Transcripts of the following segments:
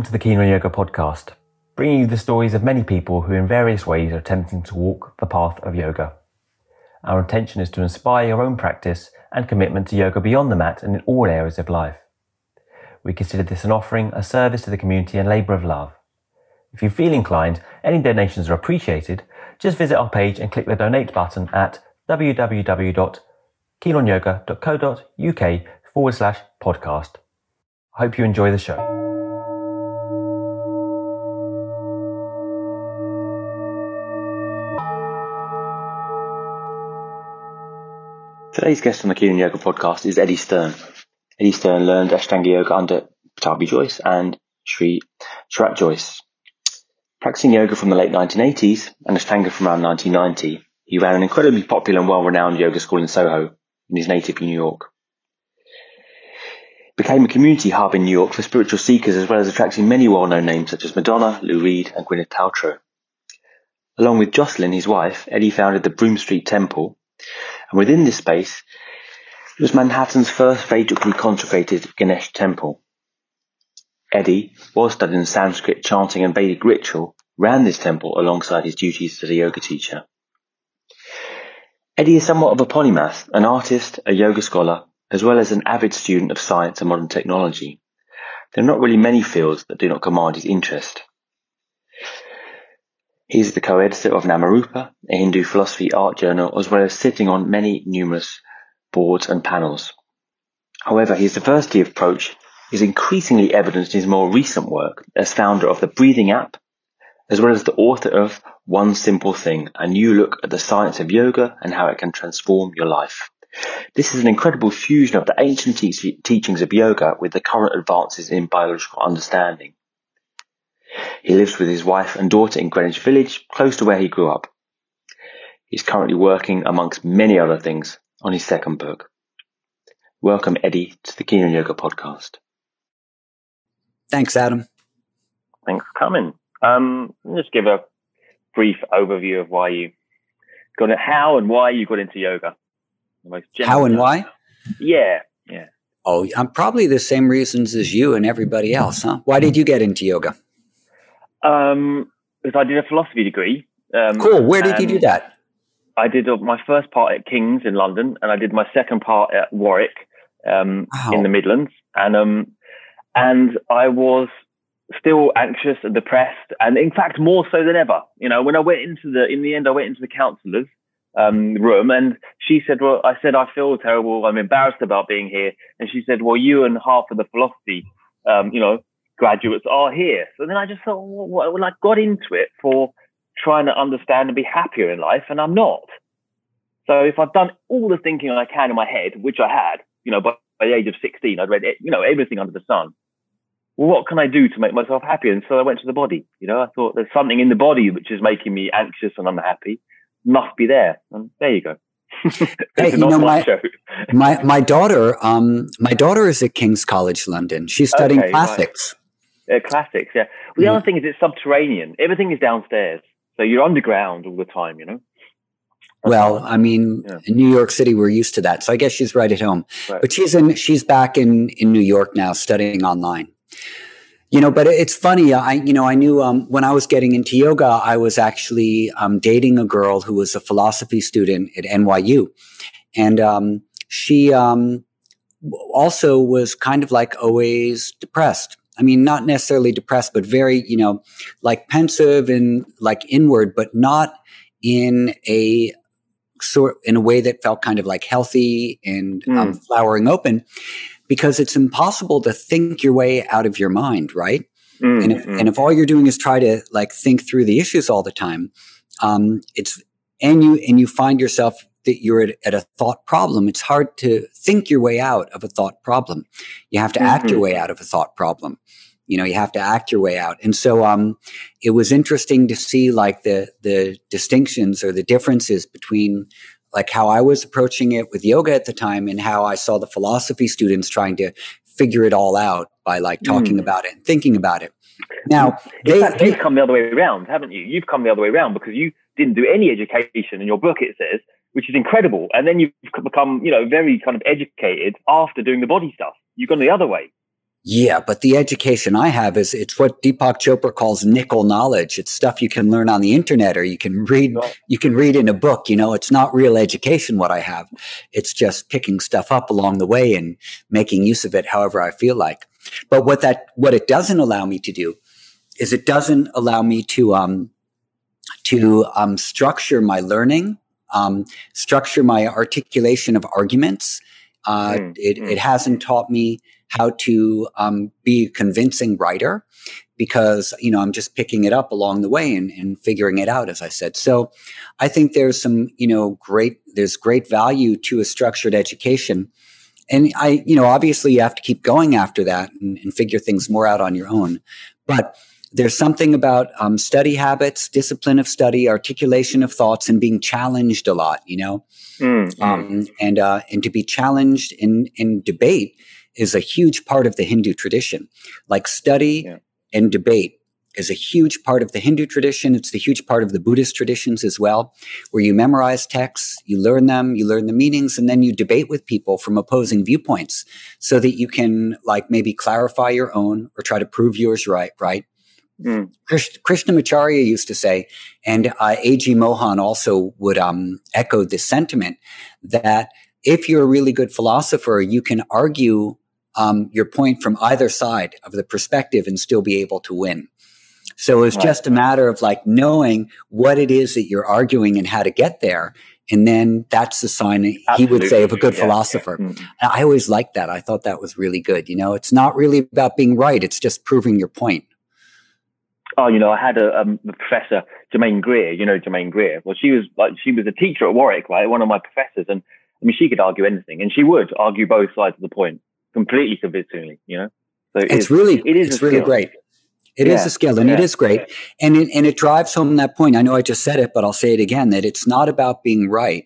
Welcome to the Keen on Yoga podcast, bringing you the stories of many people who in various ways are attempting to walk the path of yoga. Our intention is to inspire your own practice and commitment to yoga beyond the mat and in all areas of life. We consider this an offering, a service to the community and labour of love. If you feel inclined, any donations are appreciated. Just visit our page and click the donate button at www.keenonyoga.co.uk forward slash podcast. I hope you enjoy the show. Today's guest on the Keen on Yoga podcast is Eddie Stern. Eddie Stern learned Ashtanga Yoga under Pattabhi Jois and Sri Sharath Jois. Practicing yoga from the late 1980s and Ashtanga from around 1990, he ran an incredibly popular and well-renowned yoga school in Soho, in his native New York. Became a community hub in New York for spiritual seekers as well as attracting many well-known names such as Madonna, Lou Reed and Gwyneth Paltrow. Along with Jocelyn, his wife, Eddie founded the Broome Street Temple, and within this space it was Manhattan's first Vedically consecrated Ganesh temple. Eddie, while studying Sanskrit chanting and Vedic ritual, ran this temple alongside his duties as a yoga teacher. Eddie is somewhat of a polymath, an artist, a yoga scholar, as well as an avid student of science and modern technology. There are not really many fields that do not command his interest. He is the co-editor of Namarupa, a Hindu philosophy art journal, as well as sitting on many numerous boards and panels. However, his diversity of approach is increasingly evidenced in his more recent work as founder of the Breathing app, as well as the author of One Simple Thing, a new look at the science of yoga and how it can transform your life. This is an incredible fusion of the ancient te- teachings of yoga with the current advances in biological understanding. He lives with his wife and daughter in Greenwich Village, close to where he grew up. He's currently working, amongst many other things, on his second book. Welcome, Eddie, to the Keen on Yoga podcast. Thanks, Adam. Thanks for coming. Um, just give a brief overview of why you got it, how and why you got into yoga. how and why? Yeah, yeah. Oh, I'm probably the same reasons as you and everybody else, huh? Why did you get into yoga? Um, because I did a philosophy degree. Um, cool. Where did you do that? I did my first part at King's in London, and I did my second part at Warwick um, wow. in the Midlands. And um, and I was still anxious and depressed, and in fact more so than ever. You know, when I went into the in the end, I went into the counsellor's um, room, and she said, "Well, I said I feel terrible. I'm embarrassed about being here." And she said, "Well, you and half of the philosophy, um, you know, graduates are here. So then I just thought, well, well, I got into it for trying to understand and be happier in life, and I'm not. So if I've done all the thinking I can in my head, which I had, you know, by, by the age of 16, I'd read, you know, everything under the sun. Well, what can I do to make myself happy? And so I went to the body. You know, I thought there's something in the body which is making me anxious and unhappy. Must be there. And there you go. hey, you know, my, my, my daughter, um, my daughter is at King's College London. She's studying okay, classics. Right uh, classics. Yeah. Well, the mm. other thing is it's subterranean. Everything is downstairs, so you're underground all the time. You know. That's well, I mean, yeah. in New York City, we're used to that, so I guess she's right at home. Right. But she's in, she's back in in New York now, studying online. You know, but it's funny. I, you know, I knew um, when I was getting into yoga, I was actually um, dating a girl who was a philosophy student at NYU, and um, she um, also was kind of like always depressed. I mean, not necessarily depressed, but very, you know, like pensive and like inward, but not in a sort in a way that felt kind of like healthy and mm. um, flowering open, because it's impossible to think your way out of your mind, right? Mm, and if mm. and if all you're doing is try to like think through the issues all the time, um, it's and you and you find yourself that you're at, at, a thought problem, it's hard to think your way out of a thought problem. You have to mm-hmm. act your mm-hmm. way out of a thought problem. You know, you have to act your way out. And so, um, it was interesting to see like the, the distinctions or the differences between like how I was approaching it with yoga at the time and how I saw the philosophy students trying to figure it all out by like talking mm. about it and thinking about it. Now, they, fact, you've come the other way around, haven't you? You've come the other way around because you didn't do any education in your book, it says, which is incredible. And then you've become, you know, very kind of educated after doing the body stuff. You've gone the other way. Yeah, but the education I have is it's what Deepak Chopra calls nickel knowledge. It's stuff you can learn on the internet or you can read you can read in a book, you know, it's not real education what I have. It's just picking stuff up along the way and making use of it however I feel like. But what that what it doesn't allow me to do is it doesn't allow me to um to um structure my learning, um structure my articulation of arguments. Uh, mm, it, mm. it hasn't taught me how to um, be a convincing writer because you know i'm just picking it up along the way and, and figuring it out as i said so i think there's some you know great there's great value to a structured education and i you know obviously you have to keep going after that and, and figure things more out on your own but there's something about um, study habits discipline of study articulation of thoughts and being challenged a lot you know mm-hmm. um, and uh, and to be challenged in in debate is a huge part of the Hindu tradition. Like study yeah. and debate is a huge part of the Hindu tradition. It's the huge part of the Buddhist traditions as well, where you memorize texts, you learn them, you learn the meanings, and then you debate with people from opposing viewpoints so that you can like maybe clarify your own or try to prove yours right, right? Mm. Krishnamacharya used to say, and uh, A.G. Mohan also would um, echo this sentiment that if you're a really good philosopher, you can argue um, your point from either side of the perspective and still be able to win. So it's right. just a matter of like knowing what it is that you're arguing and how to get there. And then that's the sign Absolutely. he would say of a good yeah, philosopher. Yeah. Mm-hmm. I always liked that. I thought that was really good. You know, it's not really about being right. It's just proving your point. Oh, you know, I had a, um, a professor, Germaine Greer. You know, Germaine Greer. Well, she was like, she was a teacher at Warwick, right? One of my professors. And I mean, she could argue anything and she would argue both sides of the point completely convincingly, you know? So it's, really, it is it's really great. It yeah. is a skill and yeah. it is great. And it, and it drives home that point. I know I just said it, but I'll say it again that it's not about being right,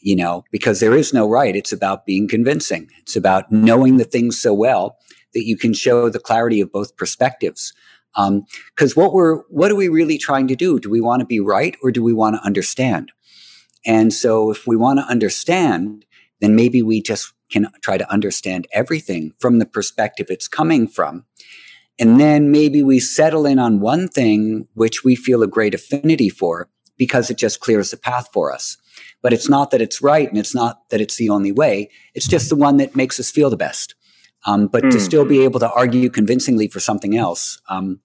you know, because there is no right. It's about being convincing. It's about knowing the things so well that you can show the clarity of both perspectives. Because um, what we're, what are we really trying to do? Do we want to be right or do we want to understand? And so if we want to understand, then maybe we just can try to understand everything from the perspective it's coming from. And then maybe we settle in on one thing which we feel a great affinity for because it just clears the path for us. But it's not that it's right and it's not that it's the only way. It's just the one that makes us feel the best. Um, but mm. to still be able to argue convincingly for something else um,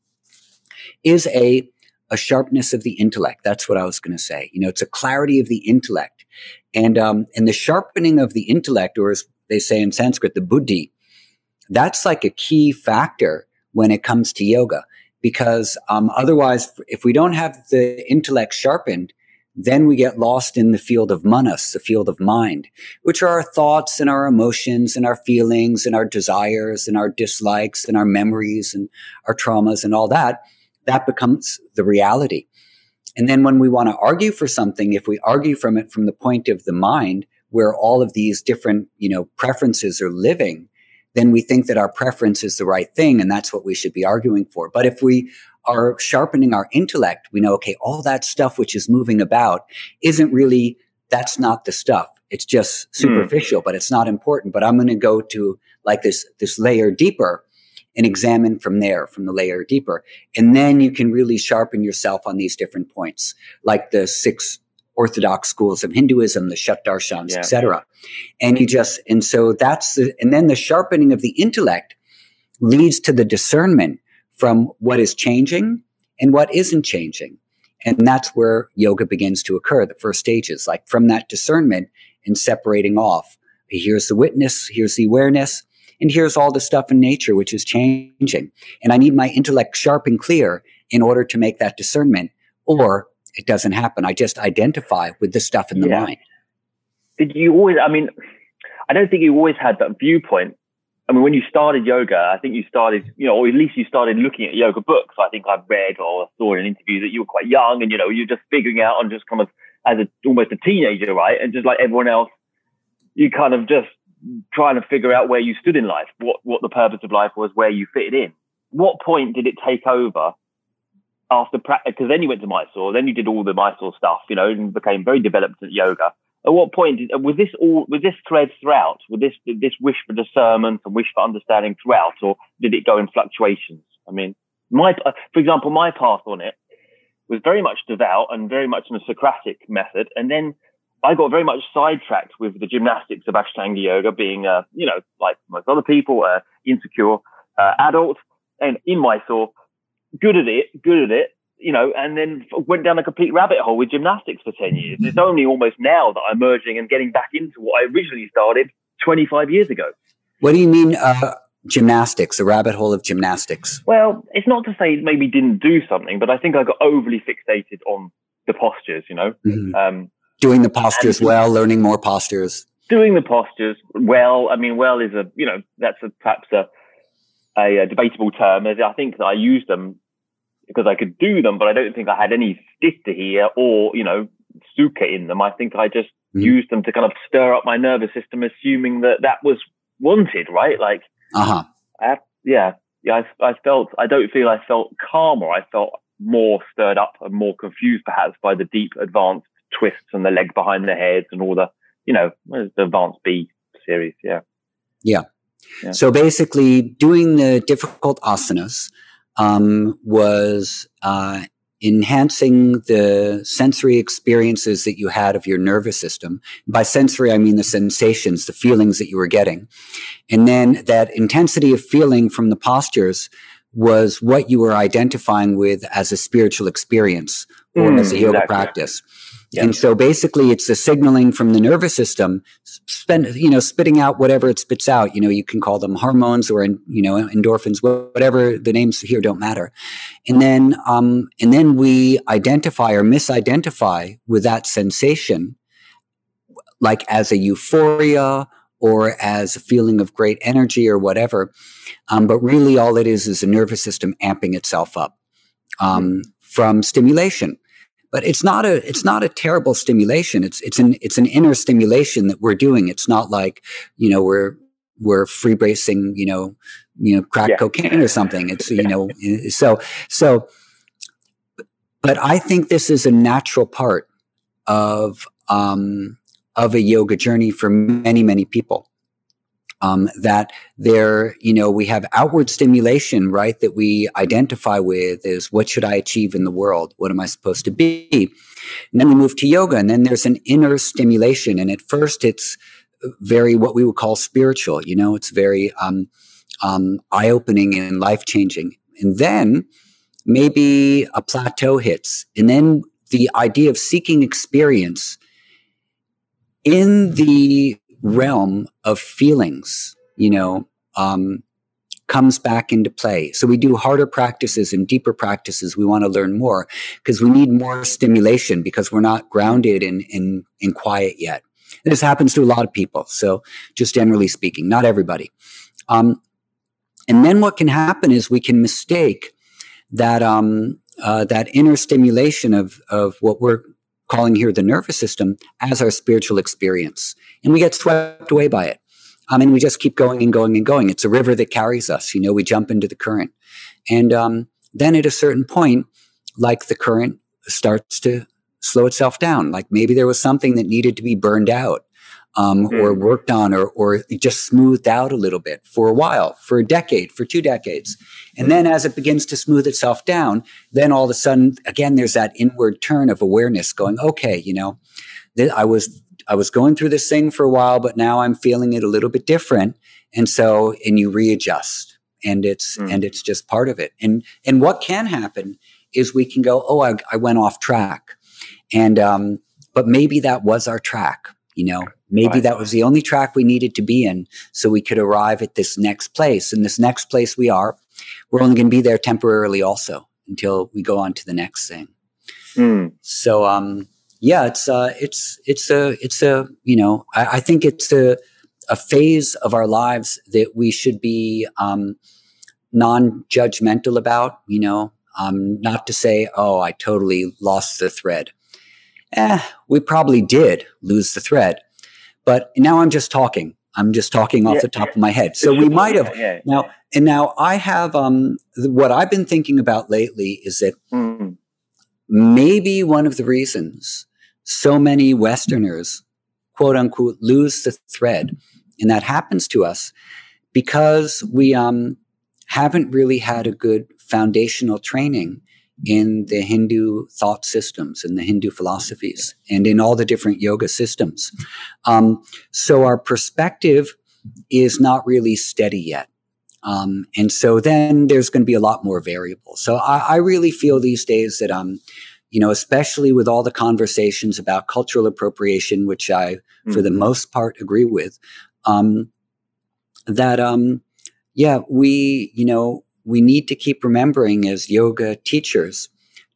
is a a sharpness of the intellect. That's what I was going to say. You know, it's a clarity of the intellect, and um, and the sharpening of the intellect, or as they say in Sanskrit, the buddhi. That's like a key factor when it comes to yoga, because um, otherwise, if we don't have the intellect sharpened, then we get lost in the field of manas, the field of mind, which are our thoughts and our emotions and our feelings and our desires and our dislikes and our memories and our traumas and all that that becomes the reality. And then when we want to argue for something, if we argue from it from the point of the mind, where all of these different, you know, preferences are living, then we think that our preference is the right thing and that's what we should be arguing for. But if we are sharpening our intellect, we know, okay, all that stuff which is moving about isn't really, that's not the stuff. It's just hmm. superficial, mm. but it's not important. But I'm going to go to like this, this layer deeper and examine from there, from the layer deeper. And then you can really sharpen yourself on these different points, like the six orthodox schools of Hinduism, the Shaptarshans, yeah. etc. And you just, and so that's the, and then the sharpening of the intellect leads to the discernment from what is changing and what isn't changing. And that's where yoga begins to occur, the first stages, like from that discernment and separating off. Here's the witness, here's the awareness, and here's all the stuff in nature which is changing. And I need my intellect sharp and clear in order to make that discernment, or it doesn't happen. I just identify with the stuff in the yeah. mind. Did you always, I mean, I don't think you always had that viewpoint. I mean, when you started yoga, I think you started, you know, or at least you started looking at yoga books. I think I've read or saw in an interview that you were quite young and, you know, you're just figuring out and just kind of as a, almost a teenager, right? And just like everyone else, you kind of just trying to figure out where you stood in life, what, what the purpose of life was, where you fitted in. What point did it take over after practice? Because then you went to Mysore, then you did all the Mysore stuff, you know, and became very developed at yoga. at what point did, was this all was this thread throughout? Was this this wish for discernment and wish for understanding throughout, or did it go in fluctuations? I mean, my for example, my path on it was very much devout and very much in a Socratic method, and then I got very much sidetracked with the gymnastics of Ashtanga yoga, being uh, you know like most other people, uh, insecure uh, adult, and in Mysore, good at it, good at it, you know, and then went down a complete rabbit hole with gymnastics for 10 years. It's only almost now that I'm merging and getting back into what I originally started 25 years ago. What do you mean, uh, gymnastics, a rabbit hole of gymnastics? Well, it's not to say maybe didn't do something, but I think I got overly fixated on the postures, you know? Mm-hmm. Um, doing the postures well, learning more postures. Doing the postures well. I mean, well is a, you know, that's a, perhaps a, a, a debatable term. As I think that I used them because I could do them, but I don't think I had any sthita here or, you know, sukha in them. I think I just mm-hmm. used them to kind of stir up my nervous system, assuming that that was wanted, right? Like, uh-huh. I, yeah, yeah, I, I felt, I don't feel I felt calmer. I felt more stirred up and more confused perhaps by the deep advanced twists and the leg behind the heads and all the, you know, the advanced B series. Yeah. Yeah. yeah. So basically doing the difficult asanas, um, was uh, enhancing the sensory experiences that you had of your nervous system. By sensory, I mean the sensations, the feelings that you were getting. And then that intensity of feeling from the postures was what you were identifying with as a spiritual experience or mm, as a yoga exactly. practice. And so basically it's the signaling from the nervous system, spend, you know, spitting out whatever it spits out. You know, you can call them hormones or, you know, endorphins, whatever the names here don't matter. And then, um, and then we identify or misidentify with that sensation, like as a euphoria or as a feeling of great energy or whatever. Um, but really all it is is the nervous system amping itself up, um, mm-hmm. from stimulation but it's not a it's not a terrible stimulation. It's it's an it's an inner stimulation that we're doing. It's not like you know we're we're freebasing you know you know crack yeah. cocaine or something. It's you know so so but i think this is a natural part of um of a yoga journey for many many people um, that there, you know, we have outward stimulation, right, that we identify with is what should I achieve in the world? What am I supposed to be? And then we move to yoga, and then there's an inner stimulation. And at first, it's very what we would call spiritual, you know, it's very um, um, eye opening and life changing. And then maybe a plateau hits, and then the idea of seeking experience in the realm of feelings, you know, um, comes back into play. So we do harder practices and deeper practices. We want to learn more because we need more stimulation because we're not grounded in, in, in quiet yet. And this happens to a lot of people. So just generally speaking, not everybody. Um, and then what can happen is we can mistake that, um, uh, that inner stimulation of, of what we're calling here the nervous system as our spiritual experience. And we get swept away by it. I mean, we just keep going and going and going. It's a river that carries us. You know, we jump into the current. And um, then at a certain point, like the current starts to slow itself down. Like maybe there was something that needed to be burned out um, mm. or worked on or, or just smoothed out a little bit for a while, for a decade, for two decades. And then as it begins to smooth itself down, then all of a sudden, again, there's that inward turn of awareness going, okay, you know, th- I was, I was going through this thing for a while, but now I'm feeling it a little bit different. And so, and you readjust and it's, mm. and it's just part of it. And, and what can happen is we can go, oh, I, I went off track. And, um, but maybe that was our track you know, maybe right. that was the only track we needed to be in so we could arrive at this next place. And this next place we are, we're only going to be there temporarily also until we go on to the next thing. Mm. So, um, yeah, it's, uh, it's, it's a, it's a, you know, I, I, think it's a, a phase of our lives that we should be, um, non-judgmental about, you know, um, not to say, oh, I totally lost the thread eh, we probably did lose the thread. But now I'm just talking. I'm just talking off yeah, the top of my head. So we might have yeah, now. And now I have um, what I've been thinking about lately is that mm. maybe one of the reasons so many Westerners quote unquote lose the thread. And that happens to us because we um, haven't really had a good foundational training in the Hindu thought systems and the Hindu philosophies and in all the different yoga systems. Um, so our perspective is not really steady yet. Um, and so then there's going to be a lot more variables. So I, I really feel these days that, um, you know, especially with all the conversations about cultural appropriation, which I, mm-hmm. for the mm-hmm. most part, agree with, um, that, um, yeah, we, you know, we need to keep remembering as yoga teachers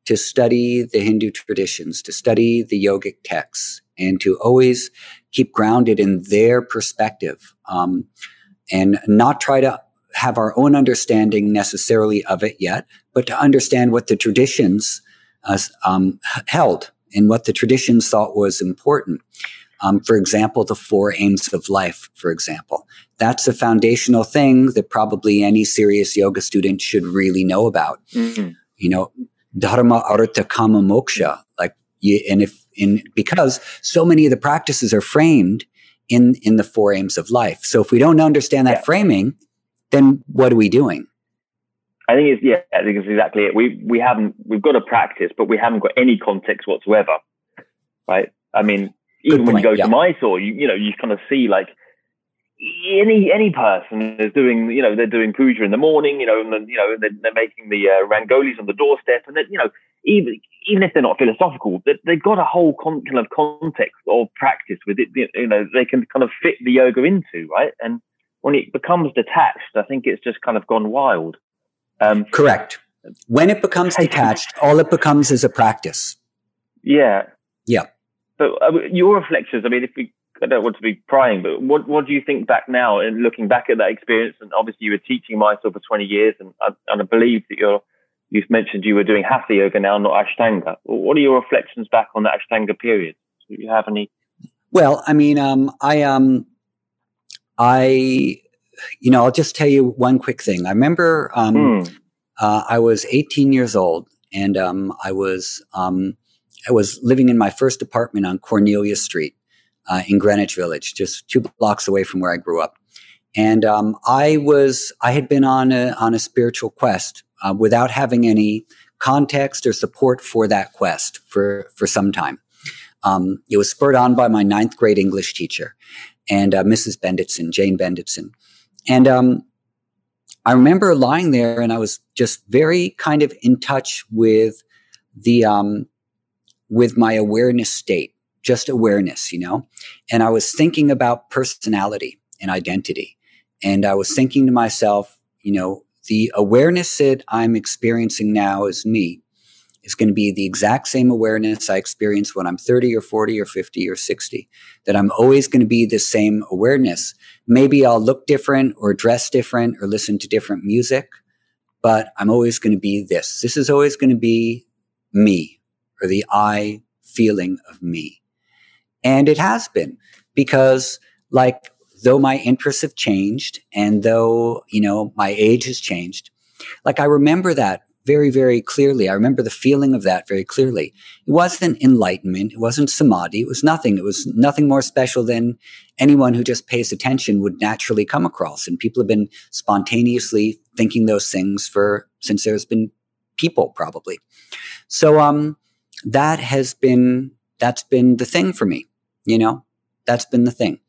to study the Hindu traditions, to study the yogic texts, and to always keep grounded in their perspective um, and not try to have our own understanding necessarily of it yet, but to understand what the traditions uh, um, held and what the traditions thought was important. Um, for example, the four aims of life, for example. That's a foundational thing that probably any serious yoga student should really know about. Mm-hmm. You know, dharma, artha, kama, moksha. Like, you, and if in because so many of the practices are framed in in the four aims of life. So if we don't understand that yeah. framing, then what are we doing? I think it's yeah, I think it's exactly it. We we haven't we've got a practice, but we haven't got any context whatsoever, right? I mean, even when you go yeah. to Mysore, you you know you kind of see like any any person is doing you know they're doing puja in the morning, you know, and then you know they're, they're making the uh, rangolis on the doorstep, and then you know even even if they're not philosophical, they, they've got a whole con- kind of context of practice with it. You know, they can kind of fit the yoga into right, and when it becomes detached, I think it's just kind of gone wild. Um, Correct. When it becomes detached, all it becomes is a practice. Yeah. Yeah. But uh, your reflections, I mean, if we, I don't want to be prying, but what, what do you think back now and looking back at that experience? And obviously you were teaching Mysore for 20 years and, I, and I believe that you're, you've mentioned you were doing Hatha yoga now, not Ashtanga. What are your reflections back on the Ashtanga period? Do you have any? Well, I mean, um, I, um, I, you know, I'll just tell you one quick thing. I remember um, mm. uh, I was 18 years old, and um, I was um, I was living in my first apartment on Cornelia Street uh, in Greenwich Village, just two blocks away from where I grew up. And um, I was I had been on a on a spiritual quest uh, without having any context or support for that quest for for some time. Um, it was spurred on by my ninth grade English teacher, and uh, Mrs. Benditson, Jane Benditson. And um, I remember lying there and I was just very kind of in touch with the, um, with my awareness state, just awareness, you know? And I was thinking about personality and identity. And I was thinking to myself, you know, the awareness that I'm experiencing now is me is going to be the exact same awareness I experience when I'm 30 or 40 or 50 or 60, that I'm always going to be the same awareness. Maybe I'll look different or dress different or listen to different music, but I'm always going to be this. This is always going to be me or the I feeling of me. And it has been because like though my interests have changed and though, you know, my age has changed, like I remember that very, very clearly. I remember the feeling of that very clearly. It wasn't enlightenment. It wasn't samadhi. It was nothing. It was nothing more special than anyone who just pays attention would naturally come across. And people have been spontaneously thinking those things for since there's been people probably. So, um, that has been, that's been the thing for me, you know, that's been the thing.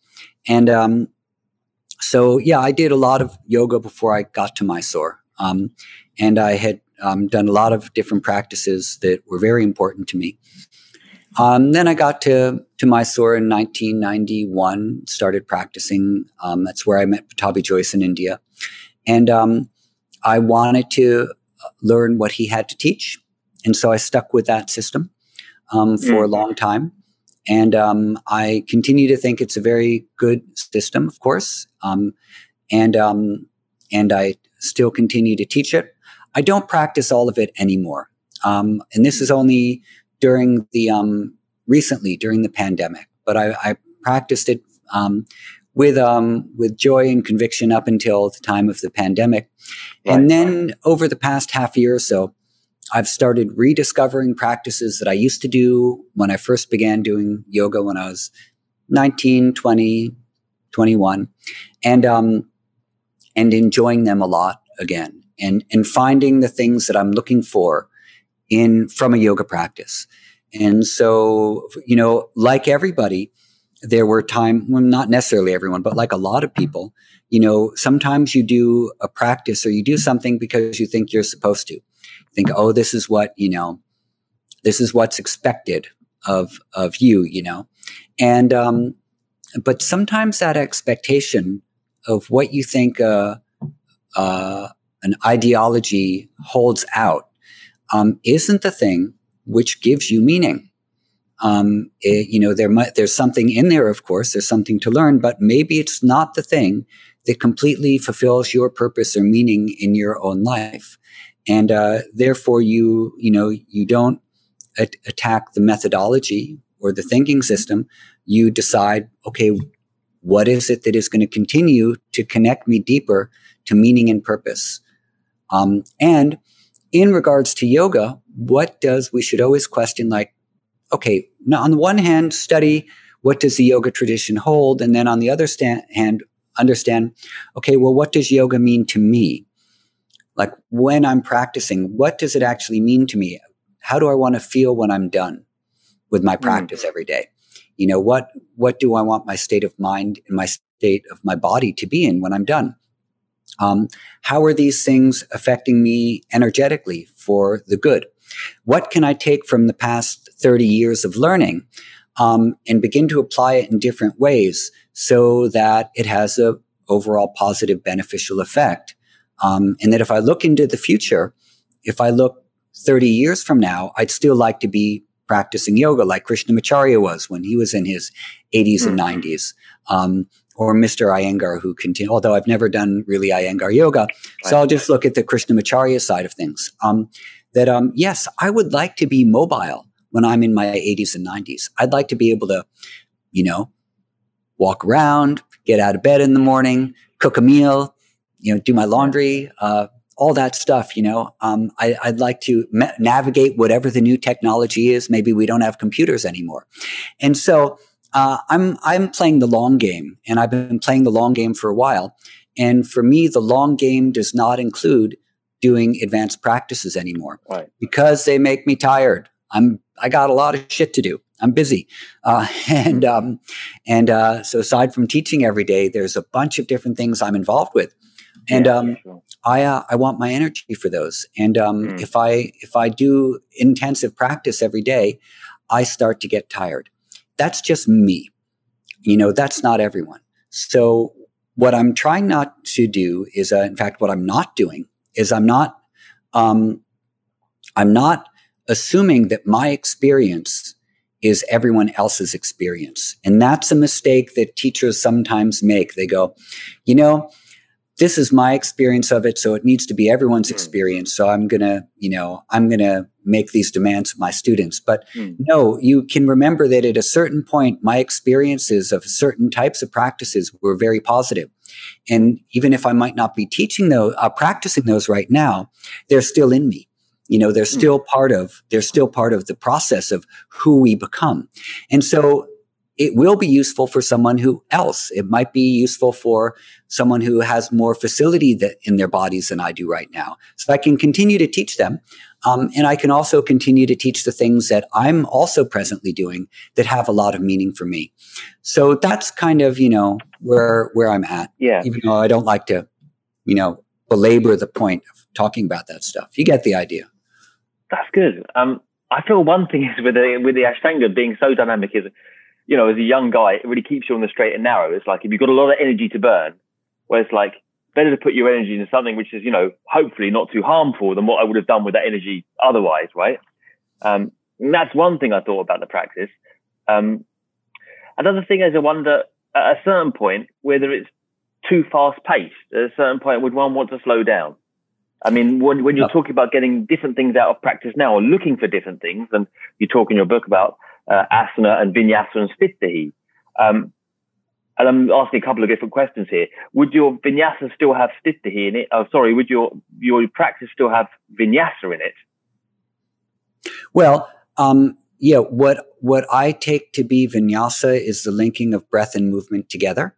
And, um, so yeah, I did a lot of yoga before I got to Mysore. Um, and I had um, done a lot of different practices that were very important to me. Um, then I got to to Mysore in 1991, started practicing. Um, that's where I met Pattabhi Jois in India, and um, I wanted to learn what he had to teach, and so I stuck with that system um, for mm. a long time. And um, I continue to think it's a very good system, of course, um, and and I still continue to teach it. I don't practice all of it anymore. Um, and this is only during the um, recently during the pandemic, but I, I practiced it um, with um, with joy and conviction up until the time of the pandemic, right, and then over the past half year or so, I've started rediscovering practices that I used to do when I first began doing yoga when I was 19, 20, 21, and um, and enjoying them a lot again, and and finding the things that I'm looking for in from a yoga practice. And so, you know, like everybody, there were time well, not necessarily everyone, but like a lot of people, you know, sometimes you do a practice or you do something because you think you're supposed to. Think, oh, this is what, you know, this is what's expected of of you, you know. And um, but sometimes that expectation of what you think uh, uh, an ideology holds out um, isn't the thing which gives you meaning. Um, it, you know, there might, there's something in there, of course, there's something to learn, but maybe it's not the thing that completely fulfills your purpose or meaning in your own life. And uh, therefore, you, you know, you don't a- attack the methodology or the thinking system. You decide, okay, what is it that is going to continue to connect me deeper to meaning and purpose? Um, and in regards to yoga, what does we should always question like, okay, now on the one hand, study what does the yoga tradition hold, and then on the other stand, hand, understand, okay, well, what does yoga mean to me? Like when I'm practicing, what does it actually mean to me? How do I want to feel when I'm done with my mm-hmm. practice mm. every day? You know, what what do I want my state of mind and my state of my body to be in when I'm done? Um, how are these things affecting me energetically for the good? What can I take from the past 30 years of learning um, and begin to apply it in different ways so that it has a overall positive beneficial effect? Um, and that if I look into the future, if I look 30 years from now, I'd still like to be practicing yoga like Krishnamacharya was when he was in his 80s mm-hmm. and 90s. Um, or Mr. Iyengar who continue, although I've never done really Iyengar yoga. So I'll just look at the Krishnamacharya side of things. Um, that, um, yes, I would like to be mobile when I'm in my 80s and 90s. I'd like to be able to, you know, walk around, get out of bed in the morning, cook a meal, you know, do my laundry, uh, all that stuff, you know. Um, I, would like to ma- navigate whatever the new technology is. Maybe we don't have computers anymore. And so, uh, I'm I'm playing the long game, and I've been playing the long game for a while. And for me, the long game does not include doing advanced practices anymore right. because they make me tired. I'm I got a lot of shit to do. I'm busy, uh, and um, and uh, so aside from teaching every day, there's a bunch of different things I'm involved with, and um, sure. I uh, I want my energy for those. And um, mm. if I if I do intensive practice every day, I start to get tired that's just me. You know, that's not everyone. So what I'm trying not to do is, uh, in fact, what I'm not doing is I'm not, um, I'm not assuming that my experience is everyone else's experience. And that's a mistake that teachers sometimes make. They go, you know, this is my experience of it, so it needs to be everyone's mm. experience. So I'm gonna, you know, I'm gonna make these demands of my students. But mm. no, you can remember that at a certain point, my experiences of certain types of practices were very. And even if I might not be teaching those, uh, practicing those right now, they're still in me. You know, they're mm. still part of, they're still part of the process of who we become. And so it will be useful for someone who else. It might be useful for someone who has more facility that, in their bodies than I do right now. So I can continue to teach them. Um, and I can also continue to teach the things that I'm also presently doing that have a lot of meaning for me. So that's kind of, you know, where, where I'm at. Yeah. Even though I don't like to, you know, belabor the point of talking about that stuff. You get the idea. That's good. Um, I feel one thing is with the, with the Ashtanga being so dynamic is, you know, as a young guy, it really keeps you on the straight and narrow. It's like if you've got a lot of energy to burn, where it's like better to put your energy into something which is, you know, hopefully not too harmful than what I would have done with that energy otherwise, right? Um, and that's one thing I thought about the practice. Um, another thing is I wonder at a certain point whether it's too fast paced. At a certain point, would one want to slow down? I mean, when, when you're talking about getting different things out of practice now or looking for different things, and you talk in your book about uh, asana and vinyasa and sthitahi. Um, and I'm asking a couple of different questions here. Would your vinyasa still have sthitahi in it? Oh, sorry. Would your your practice still have vinyasa in it? Well, um, yeah, what what I take to be vinyasa is the linking of breath and movement together,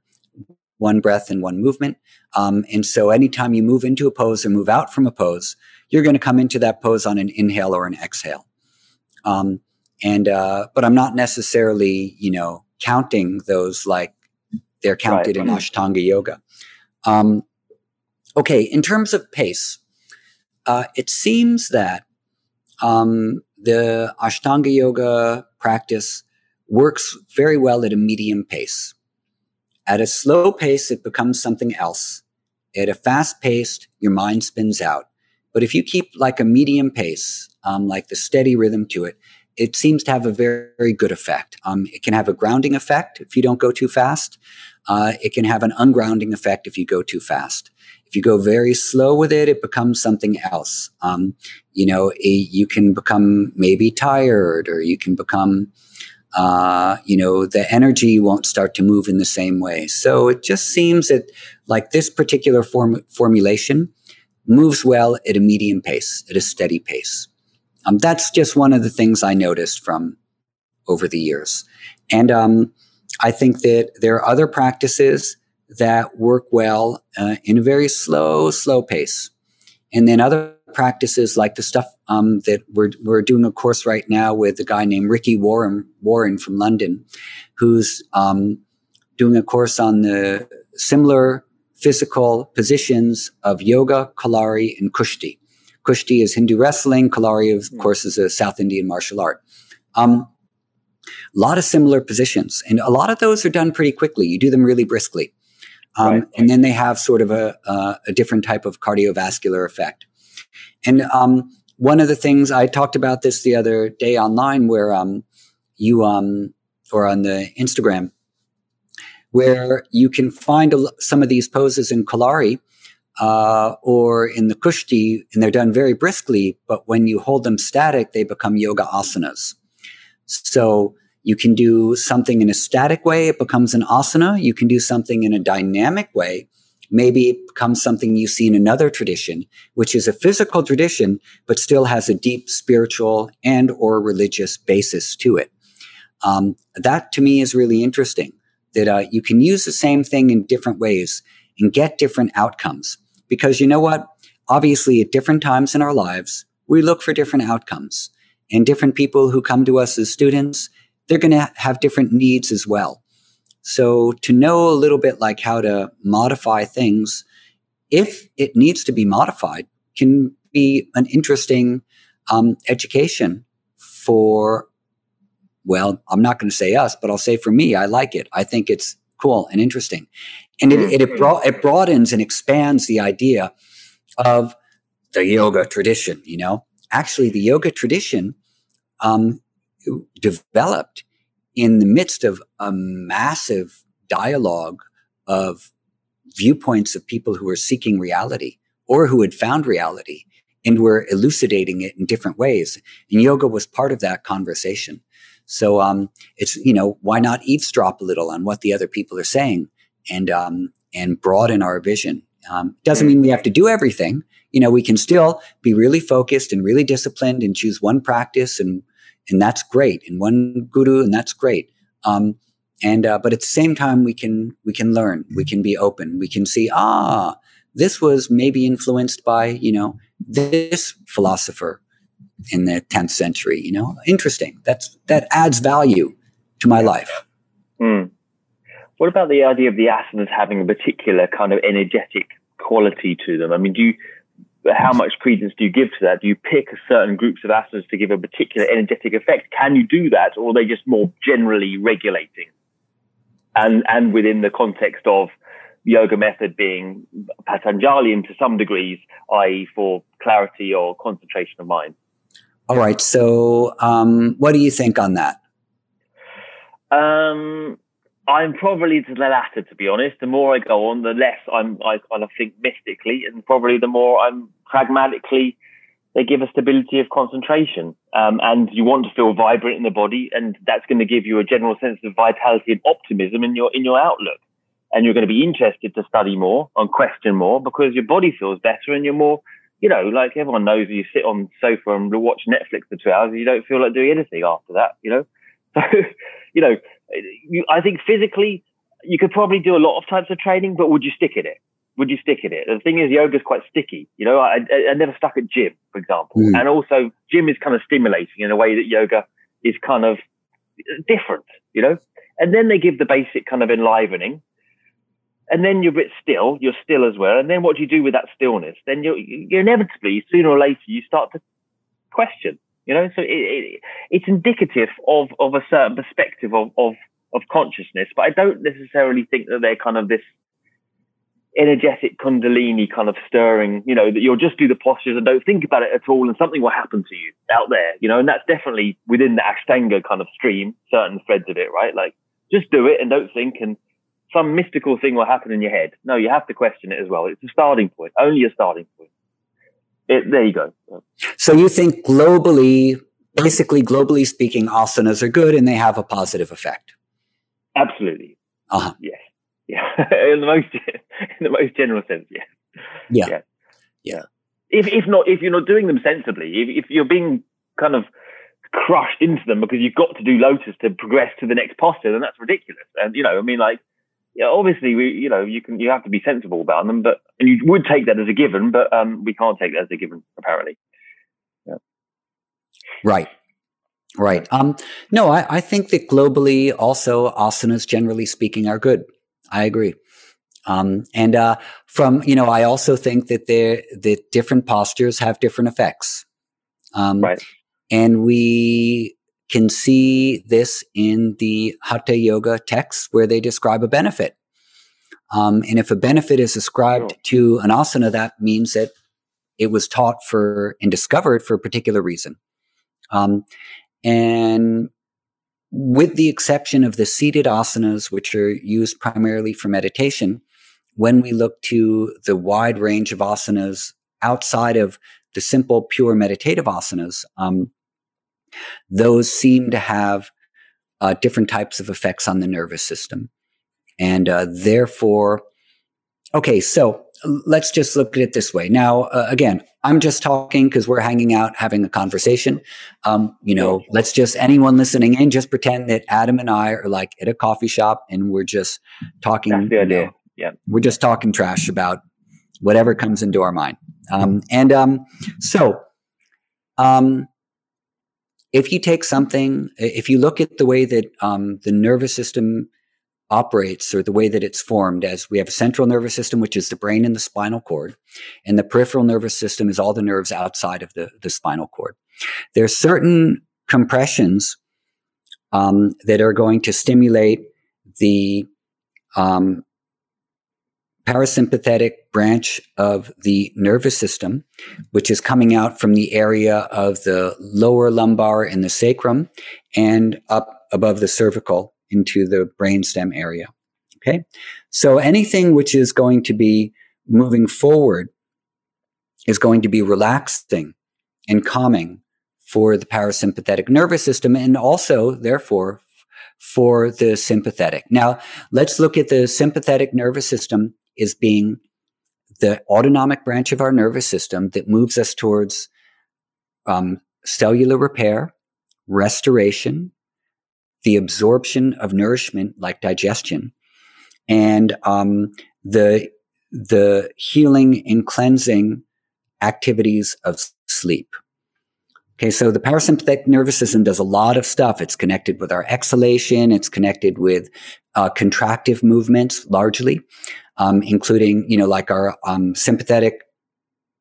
one breath and one movement. Um, and so, anytime you move into a pose or move out from a pose, you're going to come into that pose on an inhale or an exhale. Um, and uh, but I'm not necessarily, you know, counting those like they're counted right. in Ashtanga yoga. Um, okay, in terms of pace, uh, it seems that um, the Ashtanga yoga practice works very well at a medium pace. At a slow pace, it becomes something else. At a fast pace, your mind spins out. But if you keep like a medium pace, um, like the steady rhythm to it, it seems to have a very, very good effect. Um, it can have a grounding effect if you don't go too fast. Uh, it can have an ungrounding effect if you go too fast. If you go very slow with it, it becomes something else. Um, you know, you can become maybe tired, or you can become, uh, you know, the energy won't start to move in the same way. So it just seems that, like this particular form formulation, moves well at a medium pace, at a steady pace. Um, that's just one of the things I noticed from over the years, and um, I think that there are other practices that work well uh, in a very slow, slow pace. And then other practices like the stuff um, that we're, we're doing a course right now with a guy named Ricky Warren, Warren from London, who's um, doing a course on the similar physical positions of yoga, Kalari, and Kushti. Kushti is Hindu wrestling. Kalari, of course, is a South Indian martial art. Um, a lot of similar positions, and a lot of those are done pretty quickly. You do them really briskly. Um, right. And then they have sort of a, a, a different type of cardiovascular effect. And um, one of the things I talked about this the other day online, where um, you um, or on the Instagram, where you can find a, some of these poses in Kalari uh, or in the Kushti, and they're done very briskly. But when you hold them static, they become yoga asanas. So you can do something in a static way, it becomes an asana. You can do something in a dynamic way. Maybe it becomes something you see in another tradition, which is a physical tradition, but still has a deep spiritual and or religious basis to it. Um, that to me is really interesting that uh, you can use the same thing in different ways and get different outcomes. Because you know what? Obviously, at different times in our lives, we look for different outcomes. And different people who come to us as students they're going to have different needs as well. So to know a little bit like how to modify things, if it needs to be modified, can be an interesting um, education for. Well, I'm not going to say us, but I'll say for me, I like it. I think it's cool and interesting, and it it, it, broad, it broadens and expands the idea of the yoga tradition. You know, actually, the yoga tradition um, developed in the midst of a massive dialogue of viewpoints of people who were seeking reality or who had found reality and were elucidating it in different ways. And yoga was part of that conversation. So um, it's you know why not eavesdrop a little on what the other people are saying and um, and broaden our vision. Um, doesn't mean we have to do everything. You know, we can still be really focused and really disciplined and choose one practice and and that's great, and one guru, and that's great. Um, and uh, but at the same time, we can we can learn, we can be open, we can see ah, this was maybe influenced by you know this philosopher in the 10th century. You know, interesting. That's that adds value to my life. Mm. What about the idea of the asanas having a particular kind of energetic quality to them? I mean, do you how much credence do you give to that? Do you pick certain groups of asanas to give a particular energetic effect? Can you do that, or are they just more generally regulating? And and within the context of yoga method being Patanjalian to some degrees, i.e., for clarity or concentration of mind. All right. So, um, what do you think on that? Um, I'm probably the latter, to be honest. The more I go on, the less I'm, I kind of think mystically, and probably the more I'm pragmatically. They give a stability of concentration, um, and you want to feel vibrant in the body, and that's going to give you a general sense of vitality and optimism in your in your outlook. And you're going to be interested to study more and question more because your body feels better, and you're more you know, like everyone knows you sit on the sofa and watch Netflix for two hours and you don't feel like doing anything after that, you know? So, you know, you, I think physically you could probably do a lot of types of training, but would you stick in it? Would you stick in it? The thing is, yoga is quite sticky. You know, I, I, I never stuck at gym, for example. Mm. And also, gym is kind of stimulating in a way that yoga is kind of different, you know? And then they give the basic kind of enlivening and then you're a bit still, you're still as well. And then what do you do with that stillness? Then you're, you're inevitably, sooner or later, you start to question, you know? So it, it, it's indicative of, of a certain perspective of, of, of consciousness, but I don't necessarily think that they're kind of this energetic kundalini kind of stirring, you know, that you'll just do the postures and don't think about it at all and something will happen to you out there, you know, and that's definitely within the Ashtanga kind of stream, certain threads of it, right? Like just do it and don't think and some mystical thing will happen in your head. No, you have to question it as well. It's a starting point, only a starting point. It, there you go. So you think globally, basically globally speaking, asanas are good and they have a positive effect. Absolutely. Uh-huh. Yes. Yeah. in the most in the most general sense, yes. Yeah. Yeah. yeah. If if not if you're not doing them sensibly, if, if you're being kind of crushed into them because you've got to do lotus to progress to the next posture, then that's ridiculous. And you know, I mean, like yeah, obviously we, you know, you can, you have to be sensible about them, but, and you would take that as a given, but, um, we can't take that as a given, apparently. Yeah. Right. Right. Um, no, I, I think that globally also asanas, generally speaking, are good. I agree. Um, and, uh, from, you know, I also think that there, that different postures have different effects. Um, right. and we, can see this in the Hatha Yoga texts where they describe a benefit. Um, and if a benefit is ascribed to an asana, that means that it was taught for and discovered for a particular reason. Um, and with the exception of the seated asanas, which are used primarily for meditation, when we look to the wide range of asanas outside of the simple, pure meditative asanas, um, those seem to have uh, different types of effects on the nervous system. And uh, therefore, okay, so let's just look at it this way. Now, uh, again, I'm just talking because we're hanging out, having a conversation. Um, you know, let's just anyone listening in, just pretend that Adam and I are like at a coffee shop and we're just talking. That's the idea. You know, yeah, we're just talking trash about whatever comes into our mind. Um, and um, so, um, if you take something, if you look at the way that um, the nervous system operates or the way that it's formed, as we have a central nervous system, which is the brain and the spinal cord, and the peripheral nervous system is all the nerves outside of the, the spinal cord. There are certain compressions um, that are going to stimulate the um, parasympathetic branch of the nervous system, which is coming out from the area of the lower lumbar and the sacrum and up above the cervical into the brainstem area. Okay. So anything which is going to be moving forward is going to be relaxing and calming for the parasympathetic nervous system and also, therefore, for the sympathetic. Now, let's look at the sympathetic nervous system is being the autonomic branch of our nervous system that moves us towards um, cellular repair, restoration, the absorption of nourishment like digestion, and um, the the healing and cleansing activities of sleep. Okay, so the parasympathetic nervous system does a lot of stuff. It's connected with our exhalation. It's connected with uh, contractive movements largely um, including, you know, like our um, sympathetic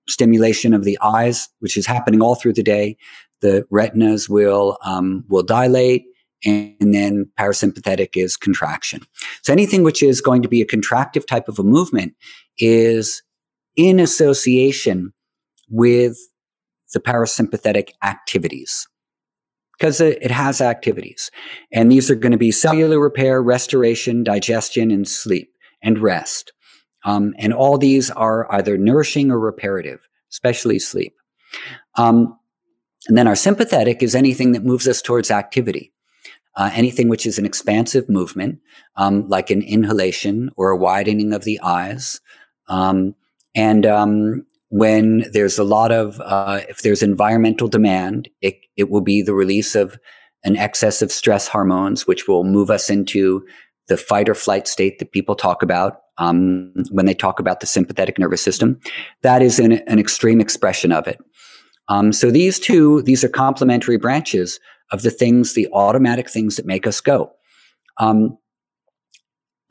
stimulation of the eyes, which is happening all through the day. The retinas will um, will dilate, and, and then parasympathetic is contraction. So anything which is going to be a contractive type of a movement is in association with the parasympathetic activities because it, has activities. And these are going to be cellular repair, restoration, digestion, and sleep and rest. Um, and all these are either nourishing or reparative, especially sleep. Um, and then our sympathetic is anything that moves us towards activity. Uh, anything which is an expansive movement, um, like an inhalation or a widening of the eyes, um, and um, when there's a lot of, uh, if there's environmental demand, it, it will be the release of an excess of stress hormones, which will move us into the fight or flight state that people talk about um, when they talk about the sympathetic nervous system. That is an, an extreme expression of it. Um, so these two, these are complementary branches of the things, the automatic things that make us go. Um,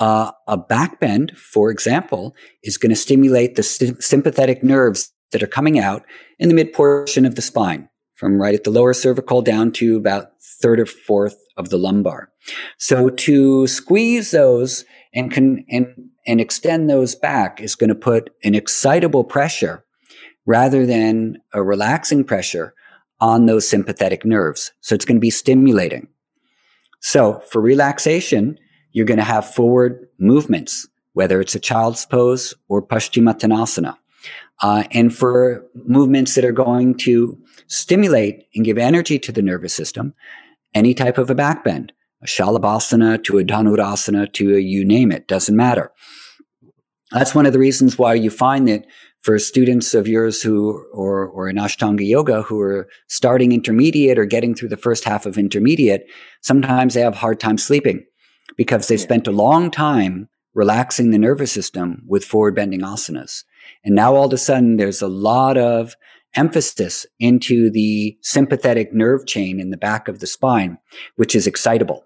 uh, a backbend, for example, is going to stimulate the sympathetic nerves that are coming out in the mid portion of the spine, from right at the lower cervical down to about third or fourth of the lumbar. So to squeeze those and can and and extend those back is going to put an excitable pressure rather than a relaxing pressure on those sympathetic nerves. So it's going to be stimulating. So for relaxation, you're going to have forward movements, whether it's a child's pose or Paschimottanasana. Uh, and for movements that are going to stimulate and give energy to the nervous system, any type of a backbend, a Shalabhasana to a Dhanurasana to a you name it, doesn't matter. That's one of the reasons why you find that for students of yours who, or, or in Ashtanga yoga who are starting intermediate or getting through the first half of intermediate, sometimes they have a hard time sleeping because they've spent a long time relaxing the nervous system with forward bending asanas. And now all of a sudden there's a lot of emphasis into the sympathetic nerve chain in the back of the spine, which is excitable.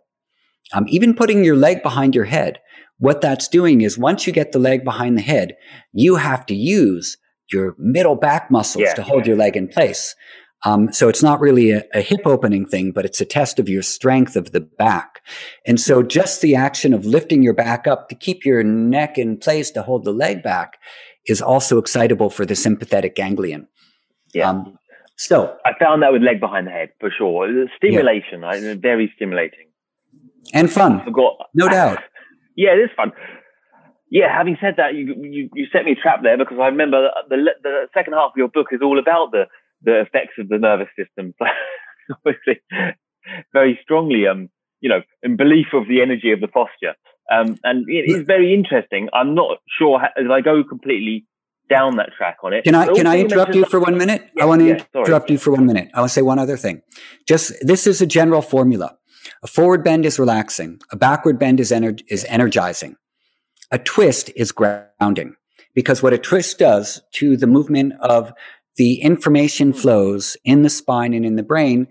Um, even putting your leg behind your head, what that's doing is once you get the leg behind the head, you have to use your middle back muscles yeah. to hold your leg in place. Um, so it's not really a, a, hip opening thing, but it's a test of your strength of the back. And so just the action of lifting your back up to keep your neck in place to hold the leg back is also excitable for the sympathetic ganglion. Yeah. Um, so I found that with leg behind the head for sure. Stimulation, yeah. right? very stimulating and fun. I forgot, no doubt. yeah, it is fun. Yeah, having said that, you, you, you set me a trap there because I remember the, the, the second half of your book is all about the the effects of the nervous system. Obviously, very strongly, um, you know, in belief of the energy of the posture. Um, and it is very interesting. I'm not sure how, if I go completely down that track on it. Can I can I interrupt you for one minute? I want to yeah, interrupt you for one minute. I want to say one other thing. Just this is a general formula. A forward bend is relaxing. A backward bend is, ener- is energizing. A twist is grounding because what a twist does to the movement of the information flows in the spine and in the brain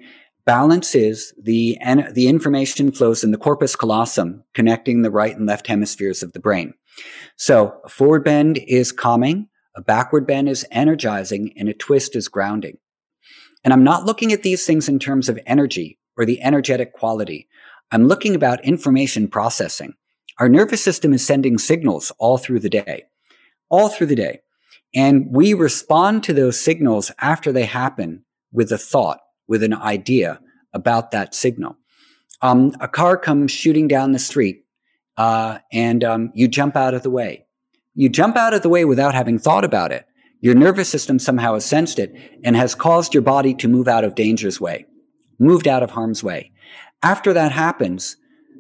balances the, en- the information flows in the corpus callosum connecting the right and left hemispheres of the brain. So a forward bend is calming, a backward bend is energizing, and a twist is grounding. And I'm not looking at these things in terms of energy or the energetic quality. I'm looking about information processing. Our nervous system is sending signals all through the day, all through the day. And we respond to those signals after they happen with a thought, with an idea about that signal. Um, a car comes shooting down the street, uh, and um, you jump out of the way. You jump out of the way without having thought about it. Your nervous system somehow has sensed it and has caused your body to move out of danger's way moved out of harm's way. After that happens,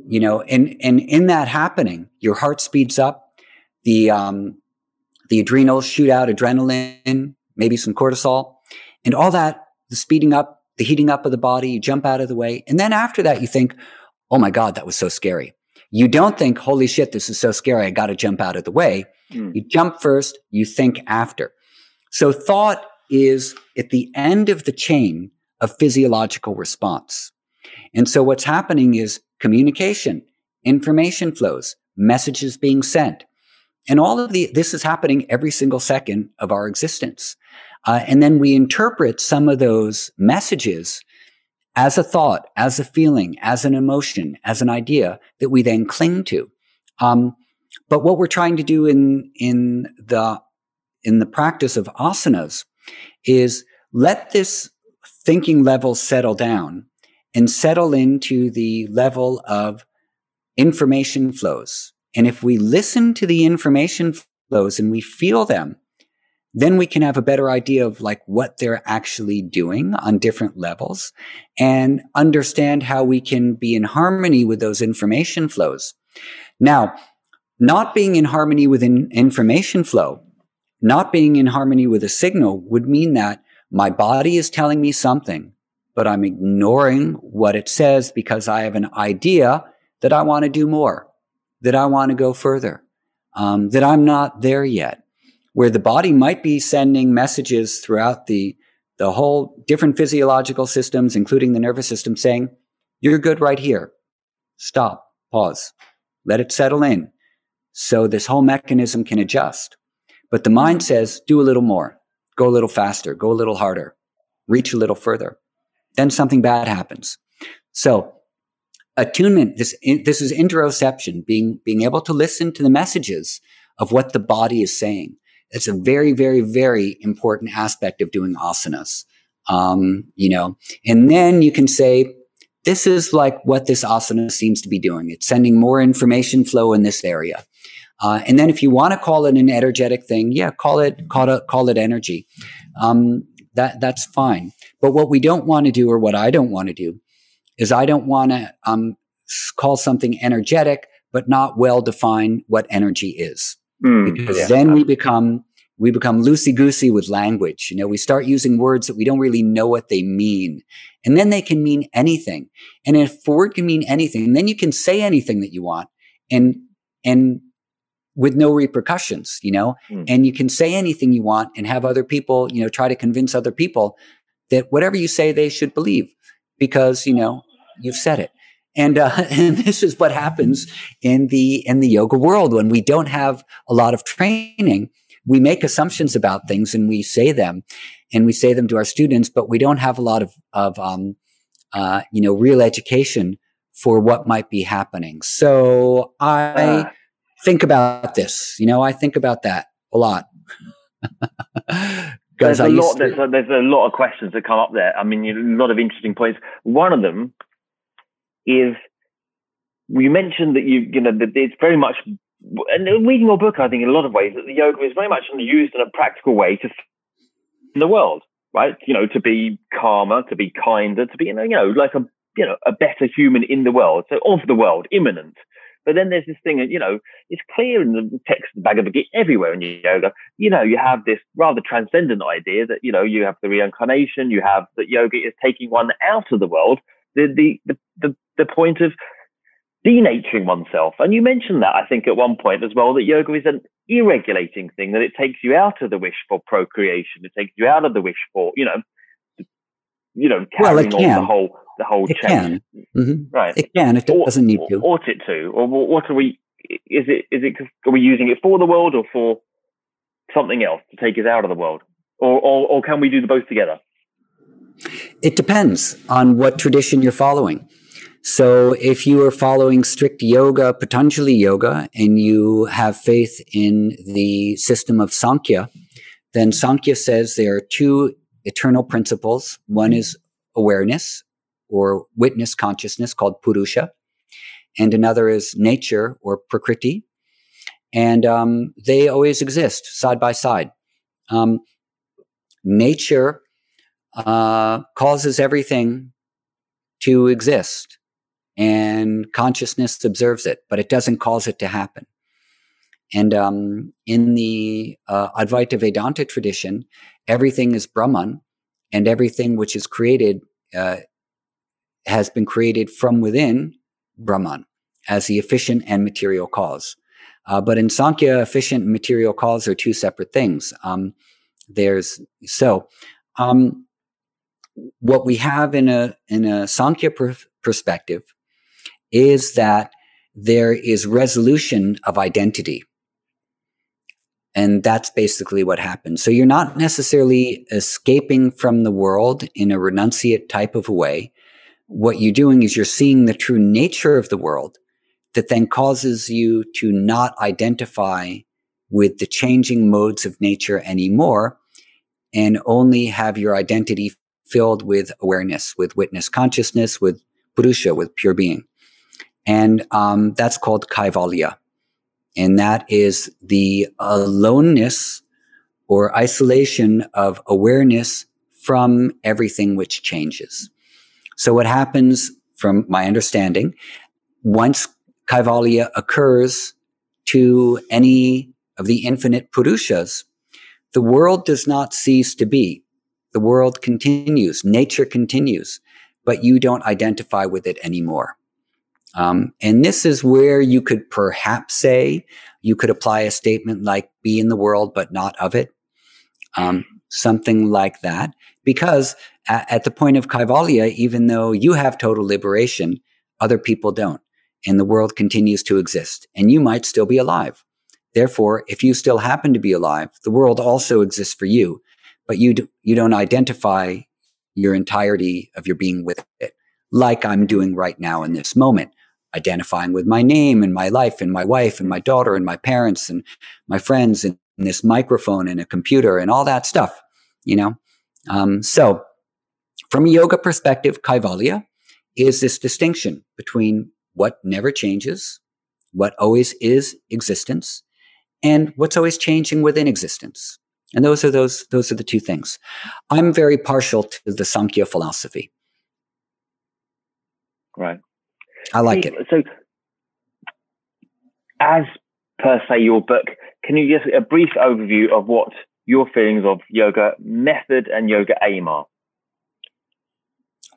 you know, and, and in that happening, your heart speeds up, the, um, the adrenals shoot out adrenaline, maybe some cortisol, and all that, the speeding up, the heating up of the body, you jump out of the way. And then after that, you think, oh my God, that was so scary. You don't think, holy shit, this is so scary. I got to jump out of the way. Mm. You jump first, you think after. So thought is at the end of the chain of physiological response. And so what's happening is communication, information flows, messages being sent. And all of the, this is happening every single second of our existence. Uh, and then we interpret some of those messages as a thought, as a feeling, as an emotion, as an idea that we then cling to. Um, but what we're trying to do in, in the, in the practice of asanas is let this thinking level settle down and settle into the level of information flows. And if we listen to the information flows and we feel them, then we can have a better idea of like what they're actually doing on different levels and understand how we can be in harmony with those information flows. Now, not being in harmony with an information flow not being in harmony with a signal would mean that my body is telling me something, but I'm ignoring what it says because I have an idea that I want to do more, that I want to go further, um, that I'm not there yet. Where the body might be sending messages throughout the the whole different physiological systems, including the nervous system, saying, "You're good right here. Stop. Pause. Let it settle in." So this whole mechanism can adjust. But the mind says, do a little more, go a little faster, go a little harder, reach a little further. Then something bad happens. So attunement, this, this is interoception, being, being able to listen to the messages of what the body is saying. It's a very, very, very important aspect of doing asanas. Um, you know, and then you can say, this is like what this asana seems to be doing. It's sending more information flow in this area. Uh, and then if you want to call it an energetic thing, yeah, call it call it call it energy. Um, that that's fine. But what we don't want to do, or what I don't want to do, is I don't want to um, call something energetic, but not well define what energy is, mm, because yeah. then we become we become loosey goosey with language. You know, we start using words that we don't really know what they mean. And then they can mean anything. And if a word can mean anything, then you can say anything that you want. And, and with no repercussions, you know, mm. and you can say anything you want and have other people, you know, try to convince other people that whatever you say, they should believe because, you know, you've said it. And, uh, and this is what happens in the, in the yoga world when we don't have a lot of training. We make assumptions about things and we say them and we say them to our students, but we don't have a lot of, of, um, uh, you know, real education for what might be happening. So I, uh think about this. You know, I think about that a lot. there's a lot. There's, a, there's a lot of questions that come up there. I mean, a lot of interesting points. One of them is you mentioned that you you know that it's very much and reading your book, I think in a lot of ways that the yoga is very much used in a practical way to in the world, right? You know, to be calmer, to be kinder, to be you know, you know, like a you know a better human in the world, so of the world, immanent. But then there's this thing, you know, it's clear in the text the Bhagavad Gita everywhere in yoga. You know, you have this rather transcendent idea that you know you have the reincarnation, you have that yoga is taking one out of the world. The the the the, the point of denaturing oneself. And you mentioned that, I think, at one point as well, that yoga is an irregulating thing, that it takes you out of the wish for procreation, it takes you out of the wish for, you know, you know, carrying well, on the whole the whole it chain. Can. Mm-hmm. Right. It can. It doesn't need to. Ought it to? Or what are we? Is it? Is it? Are we using it for the world or for something else to take us out of the world, or or, or can we do the both together? It depends on what tradition you're following. So if you are following strict yoga, Patanjali yoga, and you have faith in the system of Sankhya, then Sankhya says there are two eternal principles. One is awareness, or witness consciousness called Purusha, and another is nature or Prakriti. And um, they always exist side by side. Um, nature uh, causes everything to exist, and consciousness observes it, but it doesn't cause it to happen. And um, in the uh, Advaita Vedanta tradition, everything is Brahman, and everything which is created uh, has been created from within Brahman as the efficient and material cause. Uh, but in Sankhya, efficient and material cause are two separate things. Um, there's so um, what we have in a in a Sankhya per- perspective is that there is resolution of identity. And that's basically what happens. So you're not necessarily escaping from the world in a renunciate type of a way what you're doing is you're seeing the true nature of the world that then causes you to not identify with the changing modes of nature anymore and only have your identity filled with awareness, with witness consciousness, with Purusha, with pure being. And um, that's called Kaivalya. And that is the aloneness or isolation of awareness from everything which changes. So what happens from my understanding, once Kaivalya occurs to any of the infinite Purushas, the world does not cease to be. The world continues, nature continues, but you don't identify with it anymore. Um, and this is where you could perhaps say you could apply a statement like be in the world, but not of it. Um, something like that. Because at, at the point of Kaivalya, even though you have total liberation, other people don't. And the world continues to exist. And you might still be alive. Therefore, if you still happen to be alive, the world also exists for you, but you, do, you don't identify your entirety of your being with it, like I'm doing right now in this moment, identifying with my name and my life and my wife and my daughter and my parents and my friends and this microphone and a computer and all that stuff, you know? Um, so, from a yoga perspective, Kaivalya is this distinction between what never changes, what always is existence, and what's always changing within existence. And those are those those are the two things. I'm very partial to the Sankhya philosophy. Right. I like it. So as per se your book, can you give a brief overview of what your feelings of yoga method and yoga aim are?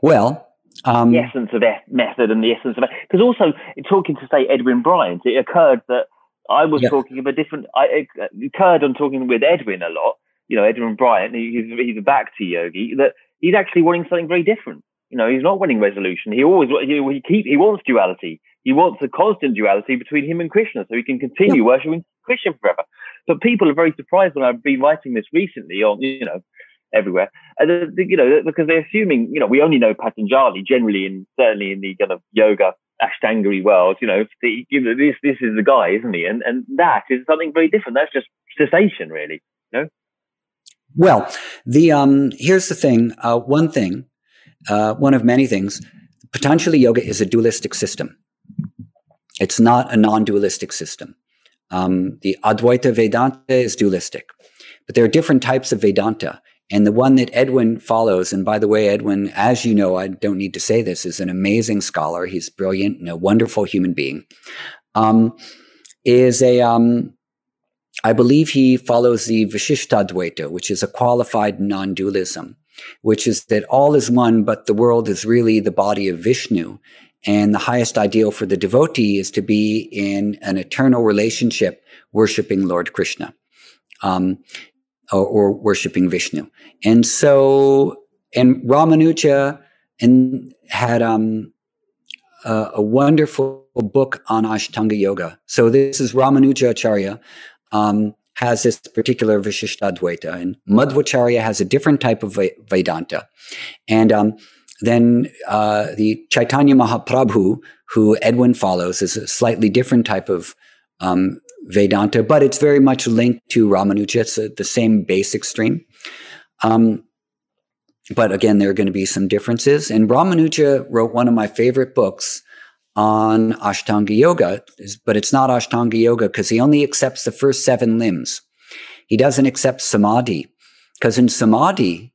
Well, um, the essence of method and the essence of it. Because also, talking to say Edwin Bryant, it occurred that I was yeah. talking of a different. I occurred uh, on talking with Edwin a lot. You know, Edwin Bryant. He's he's a bhakti yogi. That he's actually wanting something very different. You know, he's not wanting resolution. He always he, he keep he wants duality. He wants a constant duality between him and Krishna, so he can continue yeah. worshiping Krishna forever. But people are very surprised when I've been writing this recently on you know everywhere. Uh, and, you know, because they're assuming, you know, we only know Patanjali generally, and certainly in the kind of yoga Ashtangari world, you know, the, you know, this this is the guy, isn't he? And and that is something very different. That's just cessation, really. You know. Well, the um, here's the thing. Uh, one thing, uh, one of many things. Patanjali, Yoga is a dualistic system. It's not a non-dualistic system. Um, the Advaita Vedanta is dualistic, but there are different types of Vedanta. And the one that Edwin follows, and by the way, Edwin, as you know, I don't need to say this, is an amazing scholar. He's brilliant and a wonderful human being. Um, is a, um, I believe he follows the Vishishtadvaita, which is a qualified non dualism, which is that all is one, but the world is really the body of Vishnu. And the highest ideal for the devotee is to be in an eternal relationship worshiping Lord Krishna. Um, or, or worshiping Vishnu. And so, and Ramanuja and had um, a, wonderful book on Ashtanga Yoga. So this is Ramanuja Acharya um, has this particular Vishishtadvaita, and Madhvacharya has a different type of Vedanta. And um, then uh, the Chaitanya Mahaprabhu, who Edwin follows, is a slightly different type of um, Vedanta, but it's very much linked to Ramanuja. It's a, the same basic stream. Um, but again, there are going to be some differences. And Ramanuja wrote one of my favorite books on Ashtanga Yoga, but it's not Ashtanga Yoga because he only accepts the first seven limbs. He doesn't accept Samadhi because in Samadhi,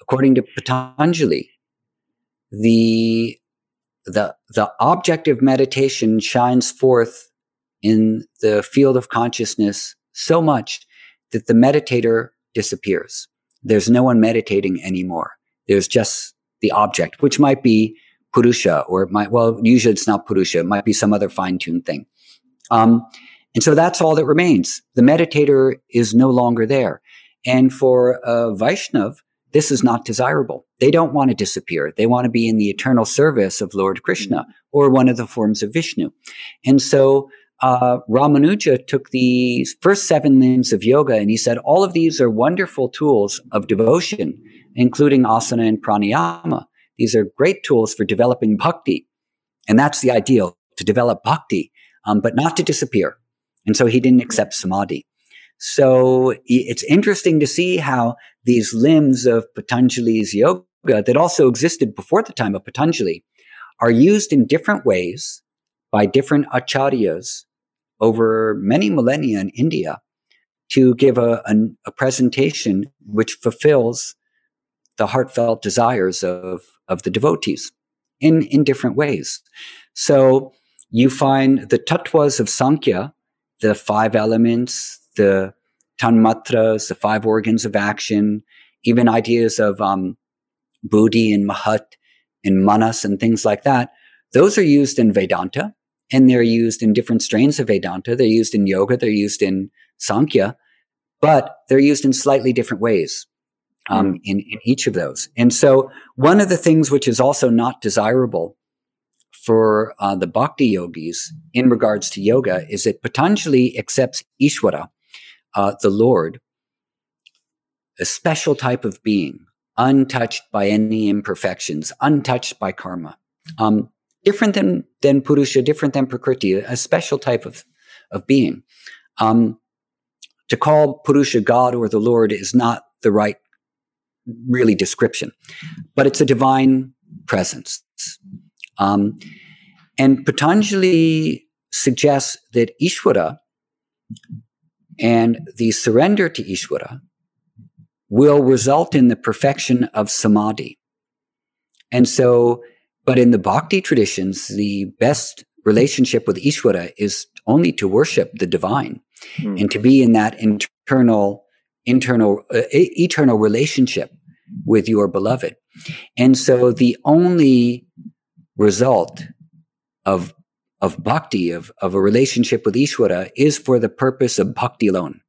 according to Patanjali, the the the object of meditation shines forth in the field of consciousness so much that the meditator disappears. There's no one meditating anymore. There's just the object, which might be Purusha, or it might, well, usually it's not Purusha, it might be some other fine tuned thing. Um, and so that's all that remains. The meditator is no longer there. And for Vaishnav, this is not desirable. They don't want to disappear. They want to be in the eternal service of Lord Krishna or one of the forms of Vishnu. And so uh, Ramanuja took the first seven limbs of yoga and he said, all of these are wonderful tools of devotion, including asana and pranayama. These are great tools for developing bhakti. And that's the ideal to develop bhakti, um, but not to disappear. And so he didn't accept samadhi. So it's interesting to see how these limbs of Patanjali's yoga that also existed before the time of Patanjali are used in different ways by different acharyas over many millennia in India to give a, a, a presentation which fulfills the heartfelt desires of, of the devotees in, in different ways. So you find the tattvas of Sankhya, the five elements, the tanmatras, the five organs of action, even ideas of um, buddhi and mahat and manas and things like that. Those are used in Vedanta and they're used in different strains of Vedanta. They're used in yoga, they're used in Sankhya, but they're used in slightly different ways um, mm. in, in each of those. And so, one of the things which is also not desirable for uh, the bhakti yogis in regards to yoga is that Patanjali accepts Ishvara, uh, the Lord, a special type of being, untouched by any imperfections, untouched by karma. Um, different than, than Purusha, different than Prakriti, a special type of, of being. Um, to call Purusha God or the Lord is not the right, really, description, but it's a divine presence. Um, and Patanjali suggests that Ishvara and the surrender to Ishvara will result in the perfection of samadhi. And so, but in the bhakti traditions, the best relationship with Ishvara is only to worship the divine mm. and to be in that internal, internal, uh, eternal relationship with your beloved. And so the only result of of bhakti, of, of a relationship with Ishvara, is for the purpose of bhakti alone,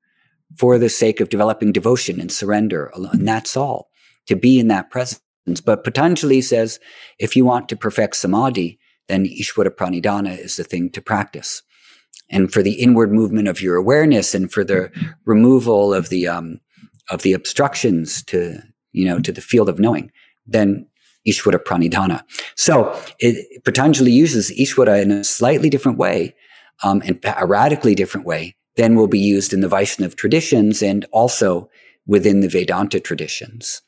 for the sake of developing devotion and surrender alone. And that's all, to be in that presence. But Patanjali says if you want to perfect samadhi, then Ishvara Pranidhana is the thing to practice. And for the inward movement of your awareness and for the removal of the, um, of the obstructions to, you know, to the field of knowing, then Ishvara Pranidhana. So it, Patanjali uses Ishvara in a slightly different way, um, and a radically different way than will be used in the Vaishnava traditions and also within the Vedanta traditions.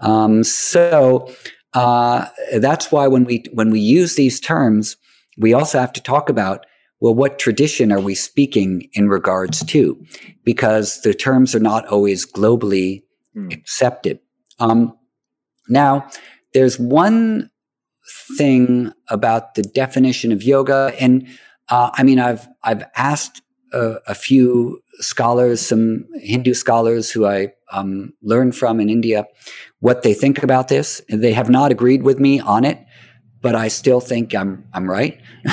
Um, so uh, that's why when we when we use these terms, we also have to talk about well, what tradition are we speaking in regards to? Because the terms are not always globally mm. accepted. Um, now, there's one thing about the definition of yoga, and uh, I mean, I've I've asked a, a, few scholars, some Hindu scholars who I um, learned from in India, what they think about this. They have not agreed with me on it, but I still think I'm I'm right.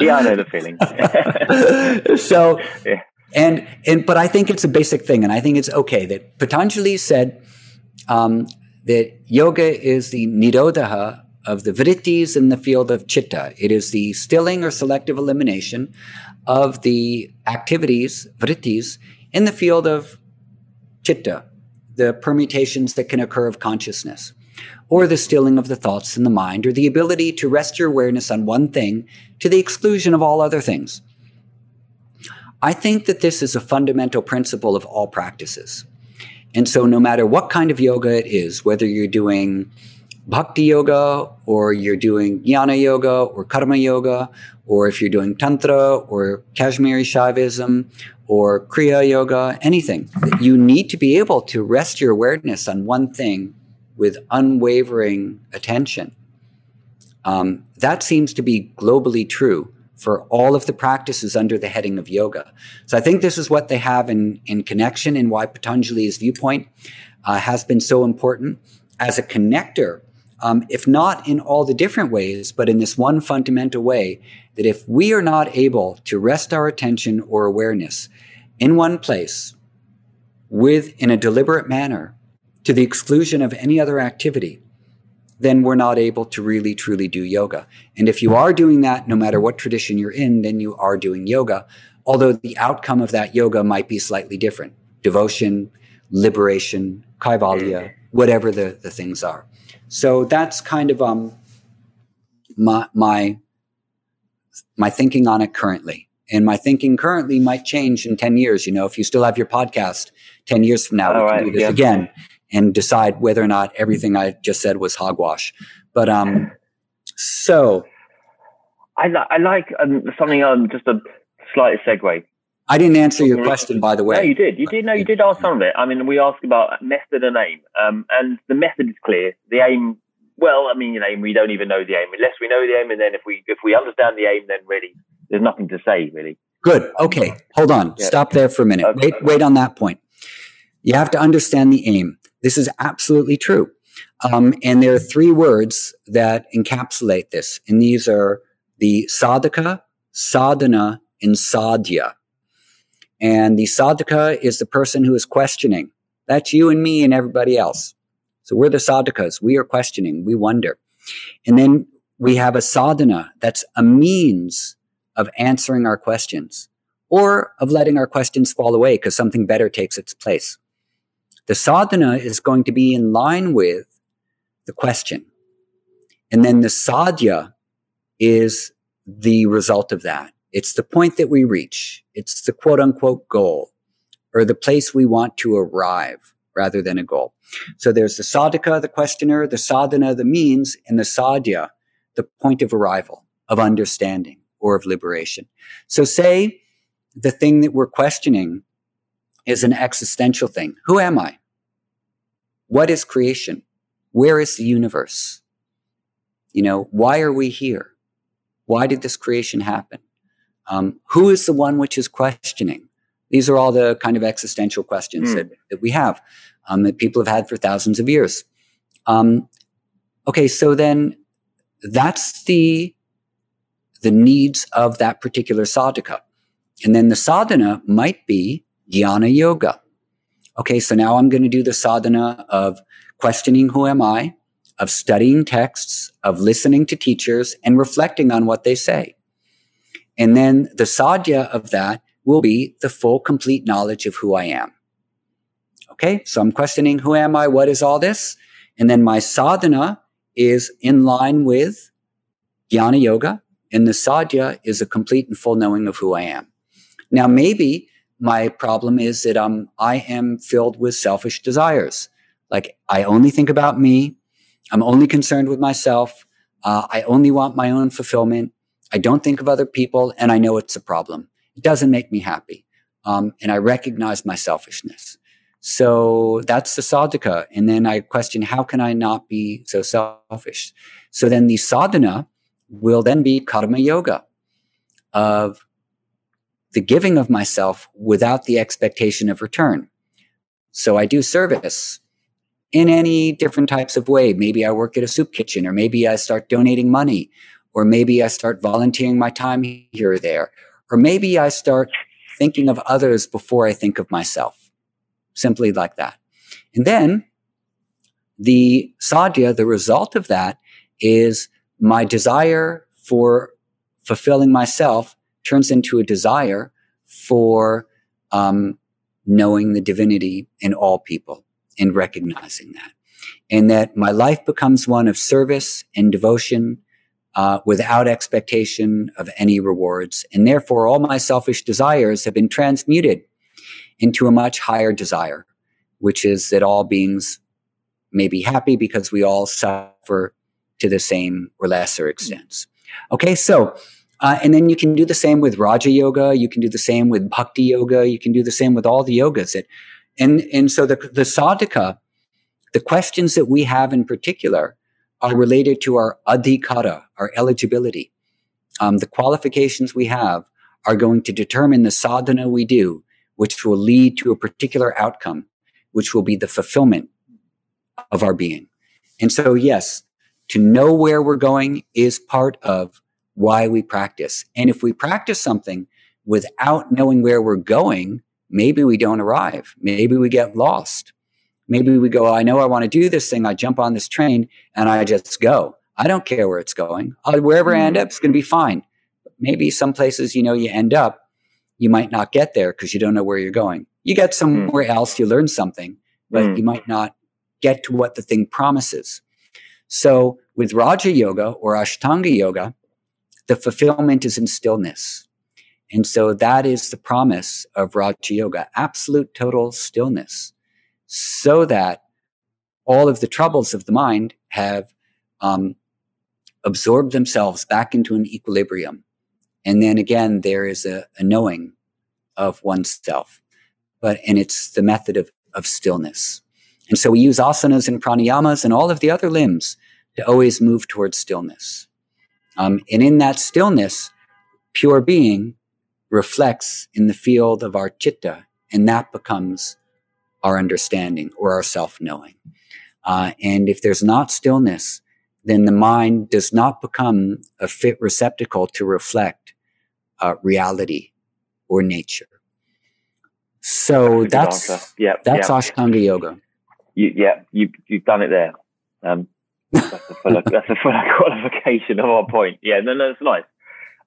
yeah, I know the feeling. so, yeah. and and but I think it's a basic thing, and I think it's okay that Patanjali said um, that yoga is the nirodha of the vrittis in the field of chitta. It is the stilling or selective elimination of the activities, vrittis, in the field of chitta, the permutations that can occur of consciousness, or the stilling of the thoughts in the mind, or the ability to rest your awareness on one thing to the exclusion of all other things. I think that this is a fundamental principle of all practices. And so, no matter what kind of yoga it is, whether you're doing bhakti yoga or you're doing jnana yoga or karma yoga, or if you're doing tantra or Kashmiri Shaivism or kriya yoga, anything, you need to be able to rest your awareness on one thing with unwavering attention. Um, that seems to be globally true for all of the practices under the heading of yoga. So I think this is what they have in, in connection and why Patanjali's viewpoint uh, has been so important as a connector, um, if not in all the different ways, but in this one fundamental way that if we are not able to rest our attention or awareness in one place with in a deliberate manner to the exclusion of any other activity, then we're not able to really truly do yoga. And if you are doing that, no matter what tradition you're in, then you are doing yoga, although the outcome of that yoga might be slightly different devotion, liberation, kaivalya, whatever the, the things are. So that's kind of um, my, my, my thinking on it currently. And my thinking currently might change in 10 years. You know, if you still have your podcast 10 years from now, All we can do this yeah. again and decide whether or not everything I just said was hogwash. But um, so I, li- I like um, something um, just a slight segue. I didn't answer your question, by the way. No, you did. You did. No, you did ask some of it. I mean, we asked about method and aim, um, and the method is clear. The aim, well, I mean, you know, we don't even know the aim unless we know the aim, and then if we if we understand the aim, then really there's nothing to say really. Good. Okay. Hold on. Yeah. Stop there for a minute. Okay. Wait, wait on that point. You have to understand the aim. This is absolutely true. Um, and there are three words that encapsulate this. And these are the sadhaka, sadhana, and sadhya. And the sadhaka is the person who is questioning. That's you and me and everybody else. So we're the sadhakas. We are questioning. We wonder. And then we have a sadhana that's a means of answering our questions or of letting our questions fall away because something better takes its place. The sadhana is going to be in line with the question. And then the sadhya is the result of that. It's the point that we reach. It's the quote unquote goal or the place we want to arrive rather than a goal. So there's the sadhaka, the questioner, the sadhana, the means, and the sadhya, the point of arrival, of understanding or of liberation. So say the thing that we're questioning is an existential thing. Who am I? What is creation? Where is the universe? You know, why are we here? Why did this creation happen? Um, who is the one which is questioning? These are all the kind of existential questions mm. that, that we have, um, that people have had for thousands of years. Um, okay, so then that's the the needs of that particular sadhaka. And then the sadhana might be jnana yoga. Okay, so now I'm going to do the sadhana of questioning who am I, of studying texts, of listening to teachers, and reflecting on what they say. And then the sadhya of that will be the full, complete knowledge of who I am. Okay, so I'm questioning who am I? What is all this? And then my sadhana is in line with jnana yoga, and the sadhya is a complete and full knowing of who I am. Now, maybe my problem is that um, I am filled with selfish desires. Like I only think about me. I'm only concerned with myself. Uh, I only want my own fulfillment. I don't think of other people, and I know it's a problem. It doesn't make me happy. Um, and I recognize my selfishness. So that's the sadhaka. And then I question, how can I not be so selfish? So then the sadhana will then be karma yoga of the giving of myself without the expectation of return. So I do service in any different types of way. Maybe I work at a soup kitchen, or maybe I start donating money, or maybe I start volunteering my time here or there, or maybe I start thinking of others before I think of myself. Simply like that. And then the sadhya, the result of that is my desire for fulfilling myself turns into a desire for um, knowing the divinity in all people and recognizing that. And that my life becomes one of service and devotion uh, without expectation of any rewards. And therefore, all my selfish desires have been transmuted into a much higher desire, which is that all beings may be happy because we all suffer to the same or lesser extents. Okay, so uh, and then you can do the same with Raja Yoga. You can do the same with Bhakti Yoga. You can do the same with all the yogas. That, and and so the the sadhaka, the questions that we have in particular are related to our adhikara, our eligibility. Um, the qualifications we have are going to determine the sadhana we do, which will lead to a particular outcome, which will be the fulfillment of our being. And so, yes, to know where we're going is part of why we practice. And if we practice something without knowing where we're going, maybe we don't arrive. Maybe we get lost. Maybe we go, I know I want to do this thing. I jump on this train and I just go. I don't care where it's going. I'll, wherever I end up, it's going to be fine. maybe some places, you know, you end up, you might not get there because you don't know where you're going. You get somewhere mm. else, you learn something, but mm. you might not get to what the thing promises. So with Raja Yoga or Ashtanga Yoga, the fulfillment is in stillness. And so that is the promise of Raja Yoga, absolute total stillness, so that all of the troubles of the mind have um, absorbed themselves back into an equilibrium. And then again, there is a, a knowing of oneself. But, and it's the method of, of stillness. And so we use asanas and pranayamas and all of the other limbs to always move towards stillness. Um, and in that stillness, pure being reflects in the field of our chitta, and that becomes our understanding or our self knowing. Uh, and if there's not stillness, then the mind does not become a fit receptacle to reflect uh, reality or nature. So that's that's, yeah, that's yeah. Ashtanga yoga. You, yeah, you you've done it there. Um, that's a full that's a full qualification of our point. Yeah, no, no, it's nice.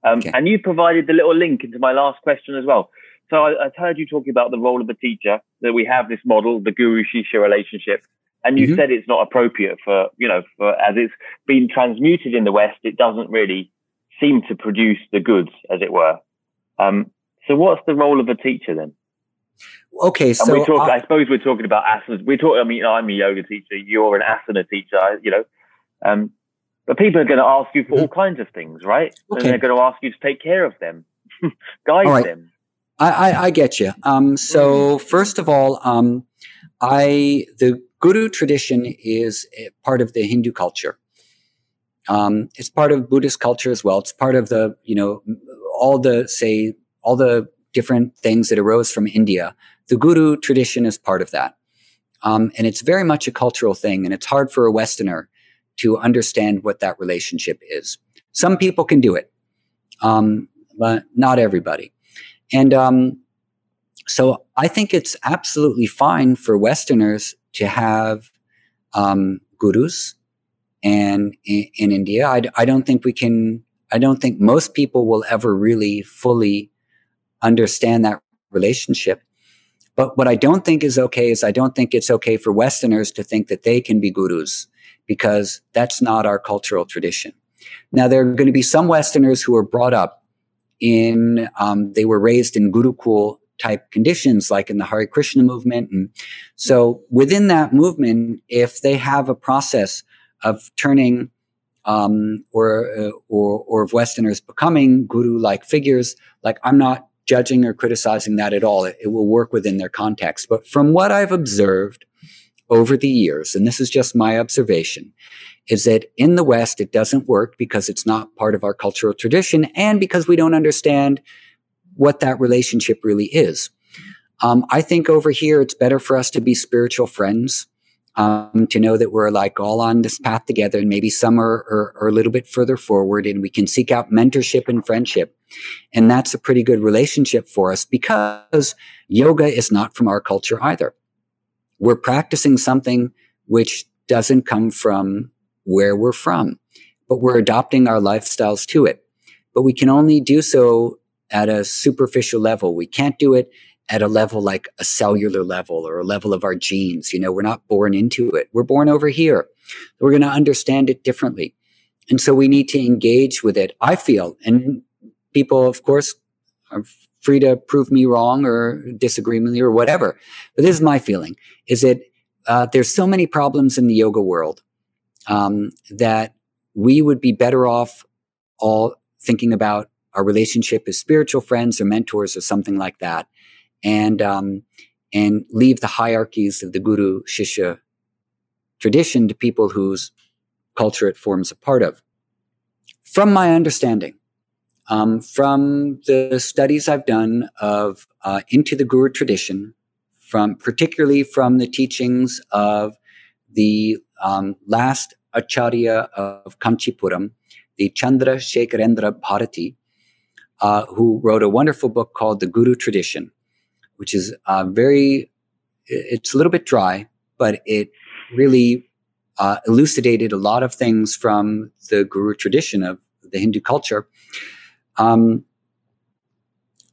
Um, okay. And you provided the little link into my last question as well. So I, I heard you talking about the role of the teacher, that we have this model, the guru shishya relationship, and you mm-hmm. said it's not appropriate for, you know, for, as it's been transmuted in the West, it doesn't really seem to produce the goods, as it were. Um, so what's the role of a teacher then? Okay, so we talk, I, I, suppose we're talking about asanas. We talk. I mean, I'm a yoga teacher. You're an asana teacher. You know, um, but people are going to ask you for mm-hmm. all kinds of things, right? Okay. And they're going to ask you to take care of them, guide right. them. I, I, I, get you. Um, so mm-hmm. first of all, um, I the Guru tradition is part of the Hindu culture. Um, it's part of Buddhist culture as well. It's part of the you know all the say all the different things that arose from India. The Guru tradition is part of that, um, and it's very much a cultural thing. And it's hard for a Westerner to understand what that relationship is. Some people can do it, um, but not everybody. And um, so I think it's absolutely fine for Westerners to have um, gurus. And in, in India, I, I don't think we can, I don't think most people will ever really fully understand that relationship. But what I don't think is okay is I don't think it's okay for Westerners to think that they can be gurus because that's not our cultural tradition. Now, there are going to be some Westerners who are brought up in, um, they were raised in Gurukul type conditions, like in the Hare Krishna movement. And so within that movement, if they have a process of turning um, or, uh, or, or of Westerners becoming guru-like figures, like I'm not judging or criticizing that at all. It, it will work within their context. But from what I've observed over the years, and this is just my observation, is that in the West, it doesn't work because it's not part of our cultural tradition and because we don't understand what that relationship really is. Um, I think over here, it's better for us to be spiritual friends, um, to know that we're like all on this path together and maybe some are, are, are a little bit further forward and we can seek out mentorship and friendship. And that's a pretty good relationship for us because yoga is not from our culture either. We're practicing something which doesn't come from where we're from, but we're adopting our lifestyles to it. But we can only do so at a superficial level. We can't do it at a level like a cellular level or a level of our genes. You know, we're not born into it. We're born over here. We're going to understand it differently. And so we need to engage with it. I feel, and people, of course, are free to prove me wrong or disagree with me or whatever. But this is my feeling is that uh, there's so many problems in the yoga world um, that we would be better off all thinking about our relationship as spiritual friends or mentors or something like that, and um, and leave the hierarchies of the guru shishya tradition to people whose culture it forms a part of. From my understanding, um, from the studies I've done of uh, into the guru tradition, from particularly from the teachings of the um, last acharya of Kanchipuram, the Chandra Shekharendra Bharati, uh, who wrote a wonderful book called The Guru Tradition, which is uh, very, it's a little bit dry, but it really uh, elucidated a lot of things from the Guru tradition of the Hindu culture. Um,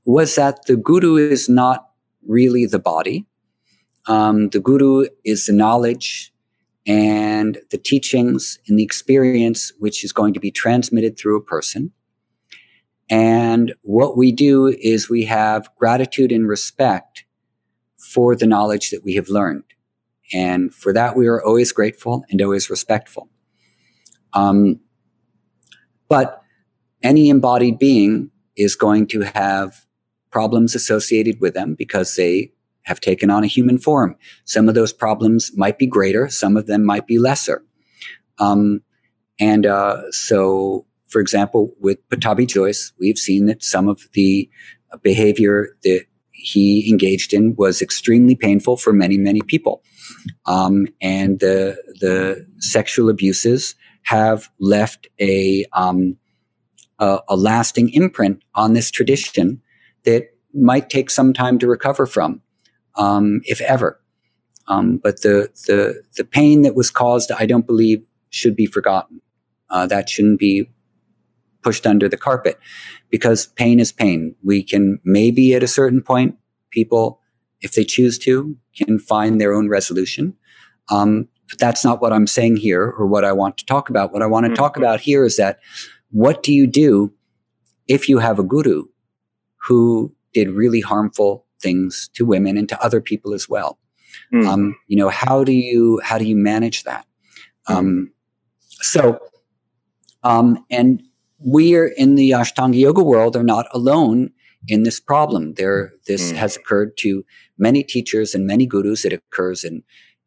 was that the Guru is not really the body. Um, the Guru is the knowledge and the teachings and the experience which is going to be transmitted through a person. And what we do is we have gratitude and respect for the knowledge that we have learned. And for that, we are always grateful and always respectful. Um, but any embodied being is going to have problems associated with them because they have taken on a human form. Some of those problems might be greater, some of them might be lesser. Um, and uh, so for example, with Pattabhi Jois, we've seen that some of the behavior that he engaged in was extremely painful for many, many people. Um, and the, the sexual abuses have left a, um, a, a lasting imprint on this tradition that might take some time to recover from, um, if ever. Um, but the, the, the pain that was caused, I don't believe should be forgotten. Uh, that shouldn't be pushed under the carpet because pain is pain. We can maybe at a certain point, people, if they choose to, can find their own resolution. Um, but that's not what I'm saying here or what I want to talk about. What I want to mm-hmm. talk about here is that what do you do if you have a guru who did really harmful things to women and to other people as well? Mm. Um, you know, how do you how do you manage that? Mm. Um, so, um, and we are in the Ashtanga yoga world are not alone in this problem. There, this mm. has occurred to many teachers and many gurus. It occurs in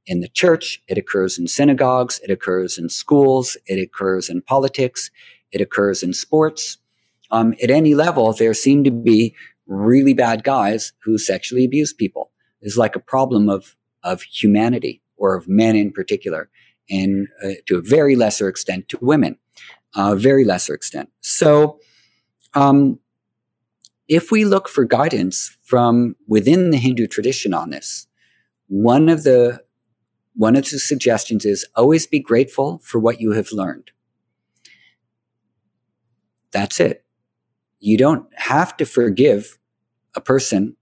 in the church. It occurs in synagogues. It occurs in schools. It occurs in politics. It occurs in sports. Um, at any level, there seem to be really bad guys who sexually abuse people. It's like a problem of of humanity or of men in particular, and uh, to a very lesser extent to women, a uh, very lesser extent. So, um, if we look for guidance from within the Hindu tradition on this, one of the one of the suggestions is always be grateful for what you have learned. That's it. You don't have to forgive a person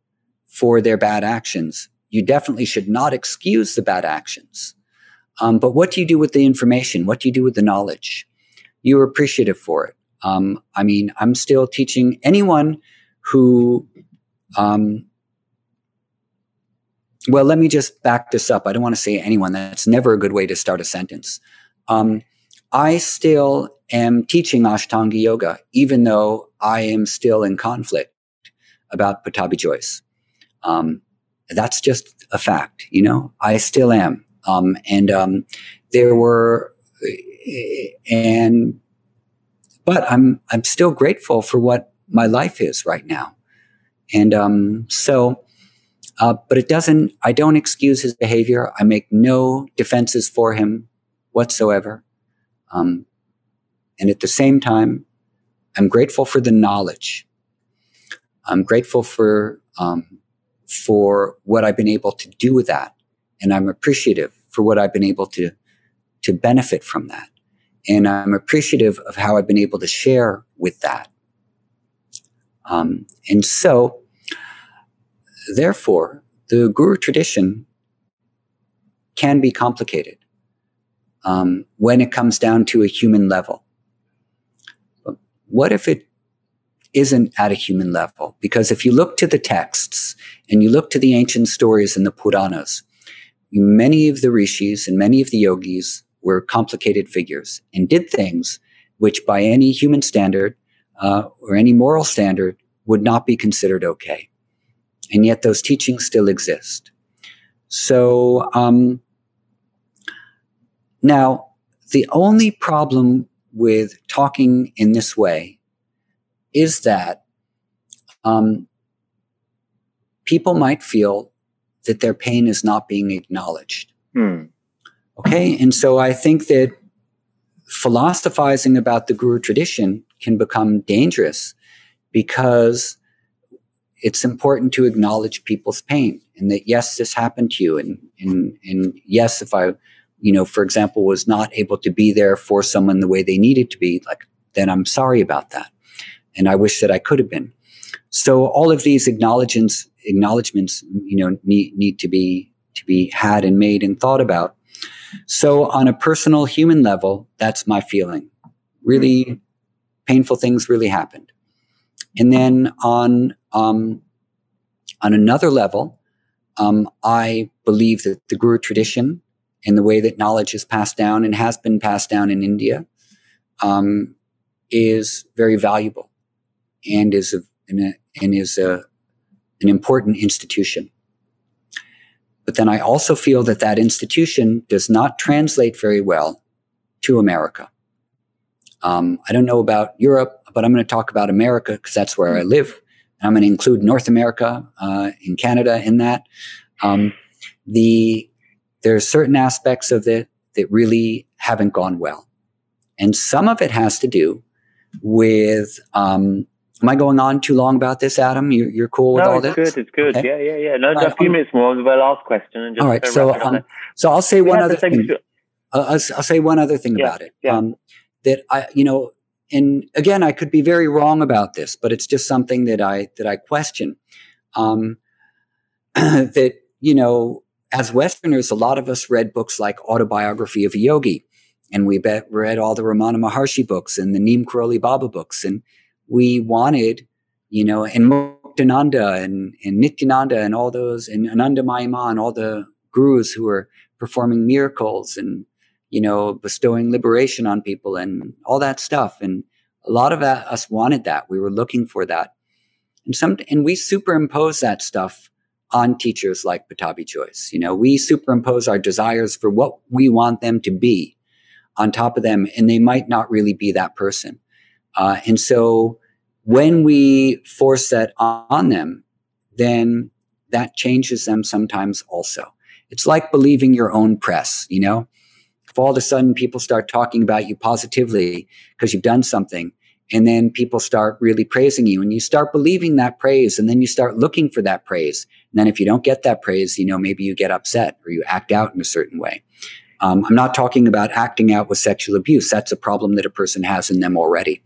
for their bad actions. You definitely should not excuse the bad actions. Um, but what do you do with the information? What do you do with the knowledge? You're appreciative for it. Um, I mean, I'm still teaching anyone who um, well, let me just back this up. I don't want to say anyone. That's never a good way to start a sentence. Um, I still am teaching Ashtanga yoga, even though I am still in conflict about Pattabhi Jois. Um, that's just a fact, you know. I still am, um, and um, there were, and but I'm I'm still grateful for what my life is right now, and um, so uh, but it doesn't, I don't excuse his behavior. I make no defenses for him whatsoever. Um, and at the same time, I'm grateful for the knowledge. I'm grateful for, um, for what I've been able to do with that. And I'm appreciative for what I've been able to, to benefit from that. And I'm appreciative of how I've been able to share with that. Um, and so Therefore, the guru tradition can be complicated um, when it comes down to a human level. What if it isn't at a human level? Because if you look to the texts and you look to the ancient stories in the Puranas, many of the rishis and many of the yogis were complicated figures and did things which, by any human standard uh, or any moral standard, would not be considered okay and yet those teachings still exist. So um, now, the only problem with talking in this way is that um, people might feel that their pain is not being acknowledged. Hmm. Okay, and so I think that philosophizing about the guru tradition can become dangerous because it's important to acknowledge people's pain and that yes, this happened to you. And, and, and yes, if I, you know, for example, was not able to be there for someone the way they needed to be, like, then I'm sorry about that. And I wish that I could have been. So all of these acknowledgements, acknowledgments, you know, need, need to be, to be had and made and thought about. So on a personal human level, that's my feeling. Really painful things really happened. And then on um, on another level, um, I believe that the Guru tradition and the way that knowledge is passed down and has been passed down in India um, is very valuable and is a, and is a, an important institution. But then I also feel that that institution does not translate very well to America. Um, I don't know about Europe, but I'm going to talk about America because that's where I live I'm going to include North America uh, in Canada in that. Um, the there are certain aspects of it that really haven't gone well, and some of it has to do with. Um, am I going on too long about this, Adam? You're, you're cool with no, all this? It's good. It's good. Okay. Yeah, yeah, yeah. No, just a few minutes more. The last question. And just all right. So, um, so I'll say one other thing. I'll, I'll, say one other thing yeah, about it. Yeah. Um, that I, you know, and again, I could be very wrong about this, but it's just something that I that I question. Um, that you know, as Westerners, a lot of us read books like Autobiography of a Yogi, and we read all the Ramana Maharshi books and the Neem Karoli Baba books, and we wanted, you know, and Muktananda and, and Nityananda and all those, and Anandamayi Ma and all the gurus who were performing miracles and you know, bestowing liberation on people and all that stuff. And a lot of us wanted that. We were looking for that. And some, and we superimpose that stuff on teachers like Pattabhi Jois. You know, we superimpose our desires for what we want them to be on top of them, and they might not really be that person. Uh, and so when we force that on them, then that changes them sometimes also. It's like believing your own press, you know? if all of a sudden people start talking about you positively because you've done something, and then people start really praising you, and you start believing that praise, and then you start looking for that praise. And then if you don't get that praise, you know, maybe you get upset or you act out in a certain way. Um, I'm not talking about acting out with sexual abuse. That's a problem that a person has in them already.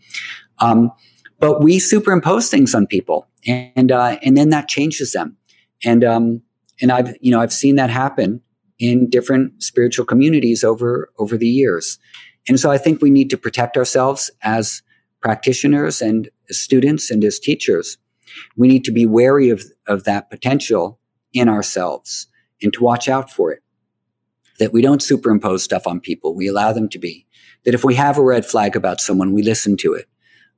Um, but we superimpose things on people, and uh, and then that changes them. And um, and I've you know I've seen that happen in different spiritual communities over over the years. And so I think we need to protect ourselves as practitioners and students and as teachers. We need to be wary of, of that potential in ourselves and to watch out for it. That we don't superimpose stuff on people, we allow them to be. That if we have a red flag about someone, we listen to it.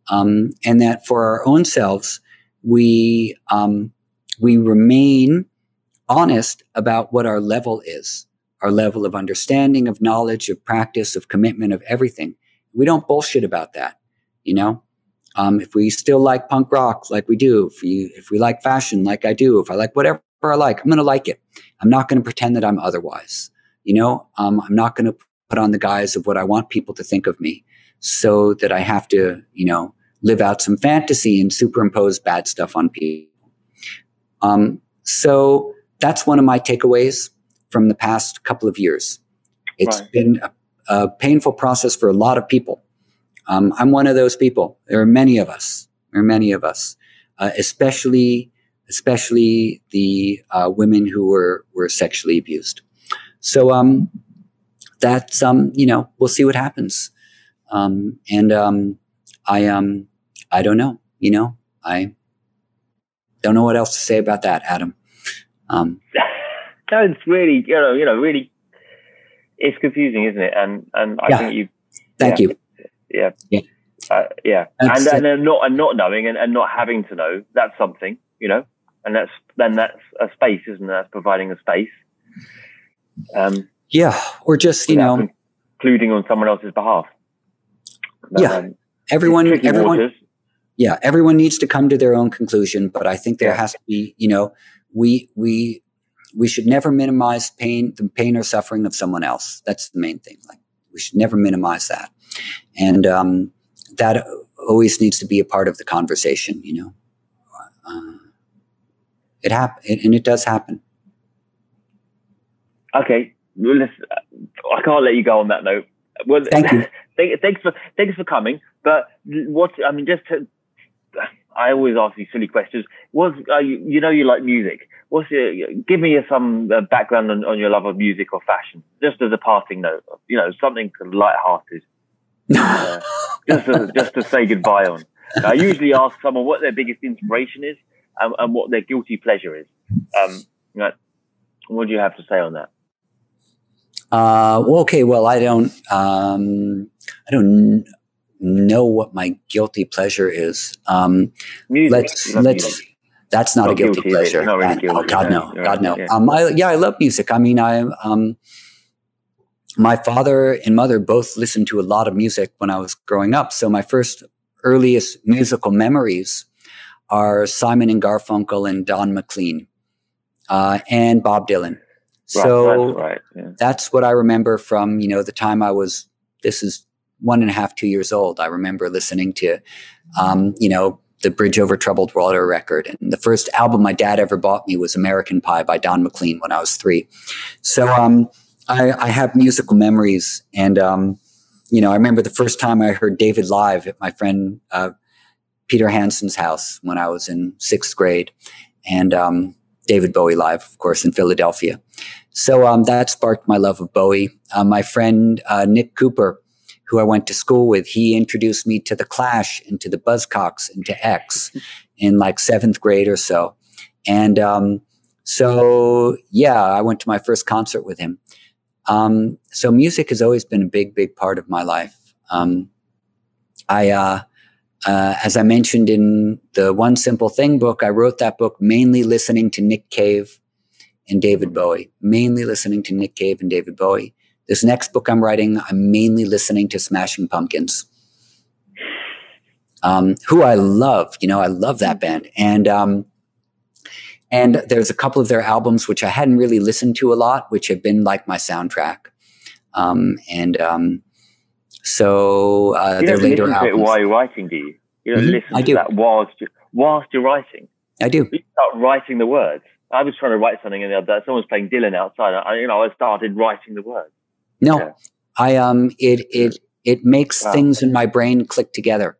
Um, and that for our own selves, we um, we remain honest about what our level is, our level of understanding, of knowledge, of practice, of commitment, of everything. We don't bullshit about that, you know? Um, if we still like punk rock like we do, if we, if we like fashion like I do, if I like whatever I like, I'm going to like it. I'm not going to pretend that I'm otherwise. You know, um, I'm not going to put on the guise of what I want people to think of me so that I have to, you know, live out some fantasy and superimpose bad stuff on people. Um, so that's one of my takeaways from the past couple of years. It's right. been a, a, painful process for a lot of people. Um, I'm one of those people. There are many of us. There are many of us, uh, especially especially the uh, women who were were sexually abused. So um, that's um, you know we'll see what happens. Um, and um, I um I don't know. You know I don't know what else to say about that, Adam. Um, really, you know, you know, really, it's confusing, isn't it? And and I yeah. think you. Thank yeah, you. Yeah. Yeah. Uh, yeah. And, and and not and not knowing and, and not having to know that's something, you know, and that's then that's a space, isn't it? That's providing a space. Um. Yeah, or just you know, concluding on someone else's behalf. yeah. Um, everyone. Everyone. Waters. Yeah, everyone needs to come to their own conclusion, but I think there yeah. has to be, you know, we we we should never minimize pain the pain or suffering of someone else that's the main thing like we should never minimize that and um, that always needs to be a part of the conversation you know uh, it happen and it does happen okay well, i can't let you go on that note well thank you thanks for thanks for coming but what i mean just to I always ask these silly questions. Was uh, you, you, know you like music? What's your, give me some uh, background on, on, your love of music or fashion, just as a parting note. You know, something light-hearted, uh, just to, just to say goodbye on. I usually ask someone what their biggest inspiration is and, and what their guilty pleasure is. Um, what do you have to say on that? Uh, well, okay. Well, I don't. Um, I don't know what my guilty pleasure is. Um, music. Let's let's. Music. That's not, not a guilty, guilty pleasure. Really oh God, no, no. God, no. Yeah. Um, I, yeah, I love music. I mean, I um, my father and mother both listened to a lot of music when I was growing up. So my first earliest musical memories are Simon and Garfunkel and Don McLean uh, and Bob Dylan. So that's, right. yeah. that's what I remember from you know the time I was. This is one and a half, two years old. I remember listening to, um, you know, the Bridge Over Troubled Water record. And the first album my dad ever bought me was American Pie by Don McLean when I was three. So um, I, I, have musical memories. And, um, you know, I remember the first time I heard David live at my friend uh, Peter Hansen's house when I was in sixth grade. And um, David Bowie live, of course, in Philadelphia. So um, that sparked my love of Bowie. Uh, my friend uh, Nick Cooper, who I went to school with, he introduced me to the Clash and to the Buzzcocks and to X in like seventh grade or so. And um, so, yeah, I went to my first concert with him. Um, so music has always been a big, big part of my life. Um, I, uh, uh, as I mentioned in the One Simple Thing book, I wrote that book mainly listening to Nick Cave and David Bowie, mainly listening to Nick Cave and David Bowie. This next book I'm writing, I'm mainly listening to Smashing Pumpkins, um, who I love. You know, I love that band, and um, and there's a couple of their albums which I hadn't really listened to a lot, which have been like my soundtrack. Um, and um, so uh, you their later listen albums. To it while you're writing, do you? You don't Mhm, listen I to do. that whilst you, whilst you're writing. I do. You start writing the words. I was trying to write something and the other day, someone was playing Dylan outside. I, you know, I started writing the words. No, Yeah. I um it it it makes Wow. things in my brain click together.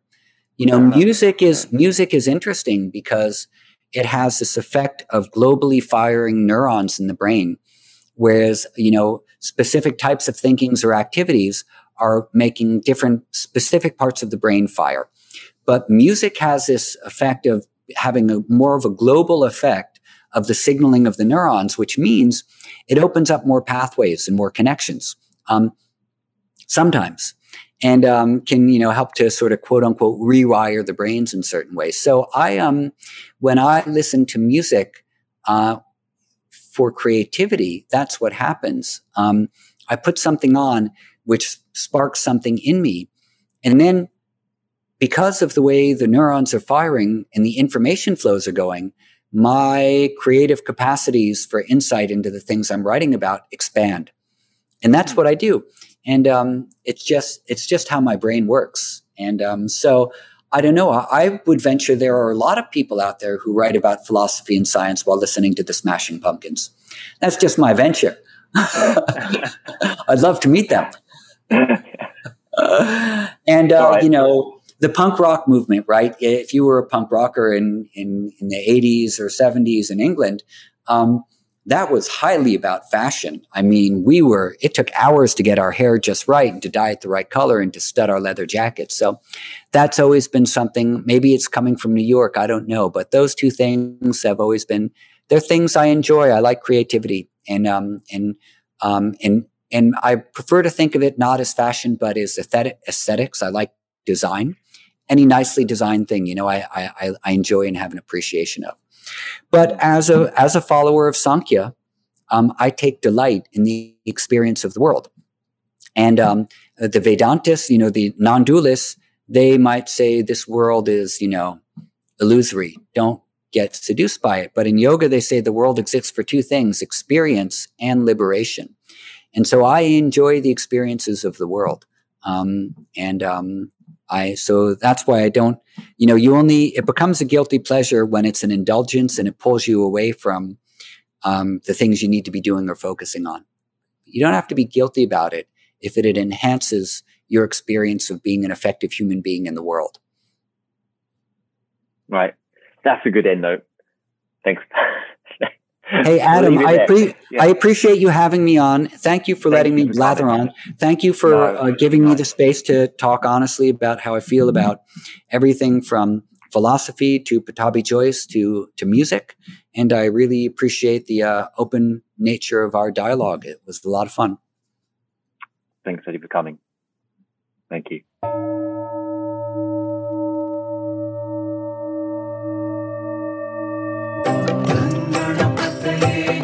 You know, enough. music is music is interesting because it has this effect of globally firing neurons in the brain, whereas you know specific types of thinkings or activities are making different specific parts of the brain fire. But music has this effect of having a more of a global effect of the signaling of the neurons, which means it opens up more pathways and more connections. Um, sometimes, and um, can you know help to sort of quote unquote rewire the brains in certain ways. So I um, when I listen to music uh, for creativity, that's what happens. Um, I put something on which sparks something in me, and then because of the way the neurons are firing and the information flows are going, my creative capacities for insight into the things I'm writing about expand. And that's what I do. And um, it's just it's just how my brain works. And um, so I don't know. I, would venture there are a lot of people out there who write about philosophy and science while listening to the Smashing Pumpkins. That's just my venture. I'd love to meet them. and uh, you know the punk rock movement, right? If you were a punk rocker in in, in the eighties or seventies in England, um, that was highly about fashion. I mean, we were. It took hours to get our hair just right and to dye it the right color and to stud our leather jackets. So that's always been something. Maybe it's coming from New York. I don't know, but those two things have always been. They're things I enjoy. I like creativity and um and um and and I prefer to think of it not as fashion, but as aesthetic, aesthetics. I like design, any nicely designed thing, you know, I, I, I enjoy and have an appreciation of. But as a, as a follower of Sankhya, um, I take delight in the experience of the world. And um, the Vedantists, you know, the non dualists, they might say this world is, you know, illusory. Don't get seduced by it. But in yoga, they say the world exists for two things experience and liberation. And so I enjoy the experiences of the world. Um, and um, I, so that's why I don't, you know, you only, it becomes a guilty pleasure when it's an indulgence and it pulls you away from um, the things you need to be doing or focusing on. You don't have to be guilty about it if it enhances your experience of being an effective human being in the world. Right. That's a good end note. Thanks. Hey, Adam, I, appre- Yeah. I appreciate you having me on. Thank you for Thank letting you me blather on. Thank you for No, uh, giving me the space to talk honestly about how I feel about everything from philosophy to Pattabhi Jois to, to music. And I really appreciate the uh, open nature of our dialogue. It was a lot of fun. Thanks, Eddie, for coming. Thank you. Kanganapate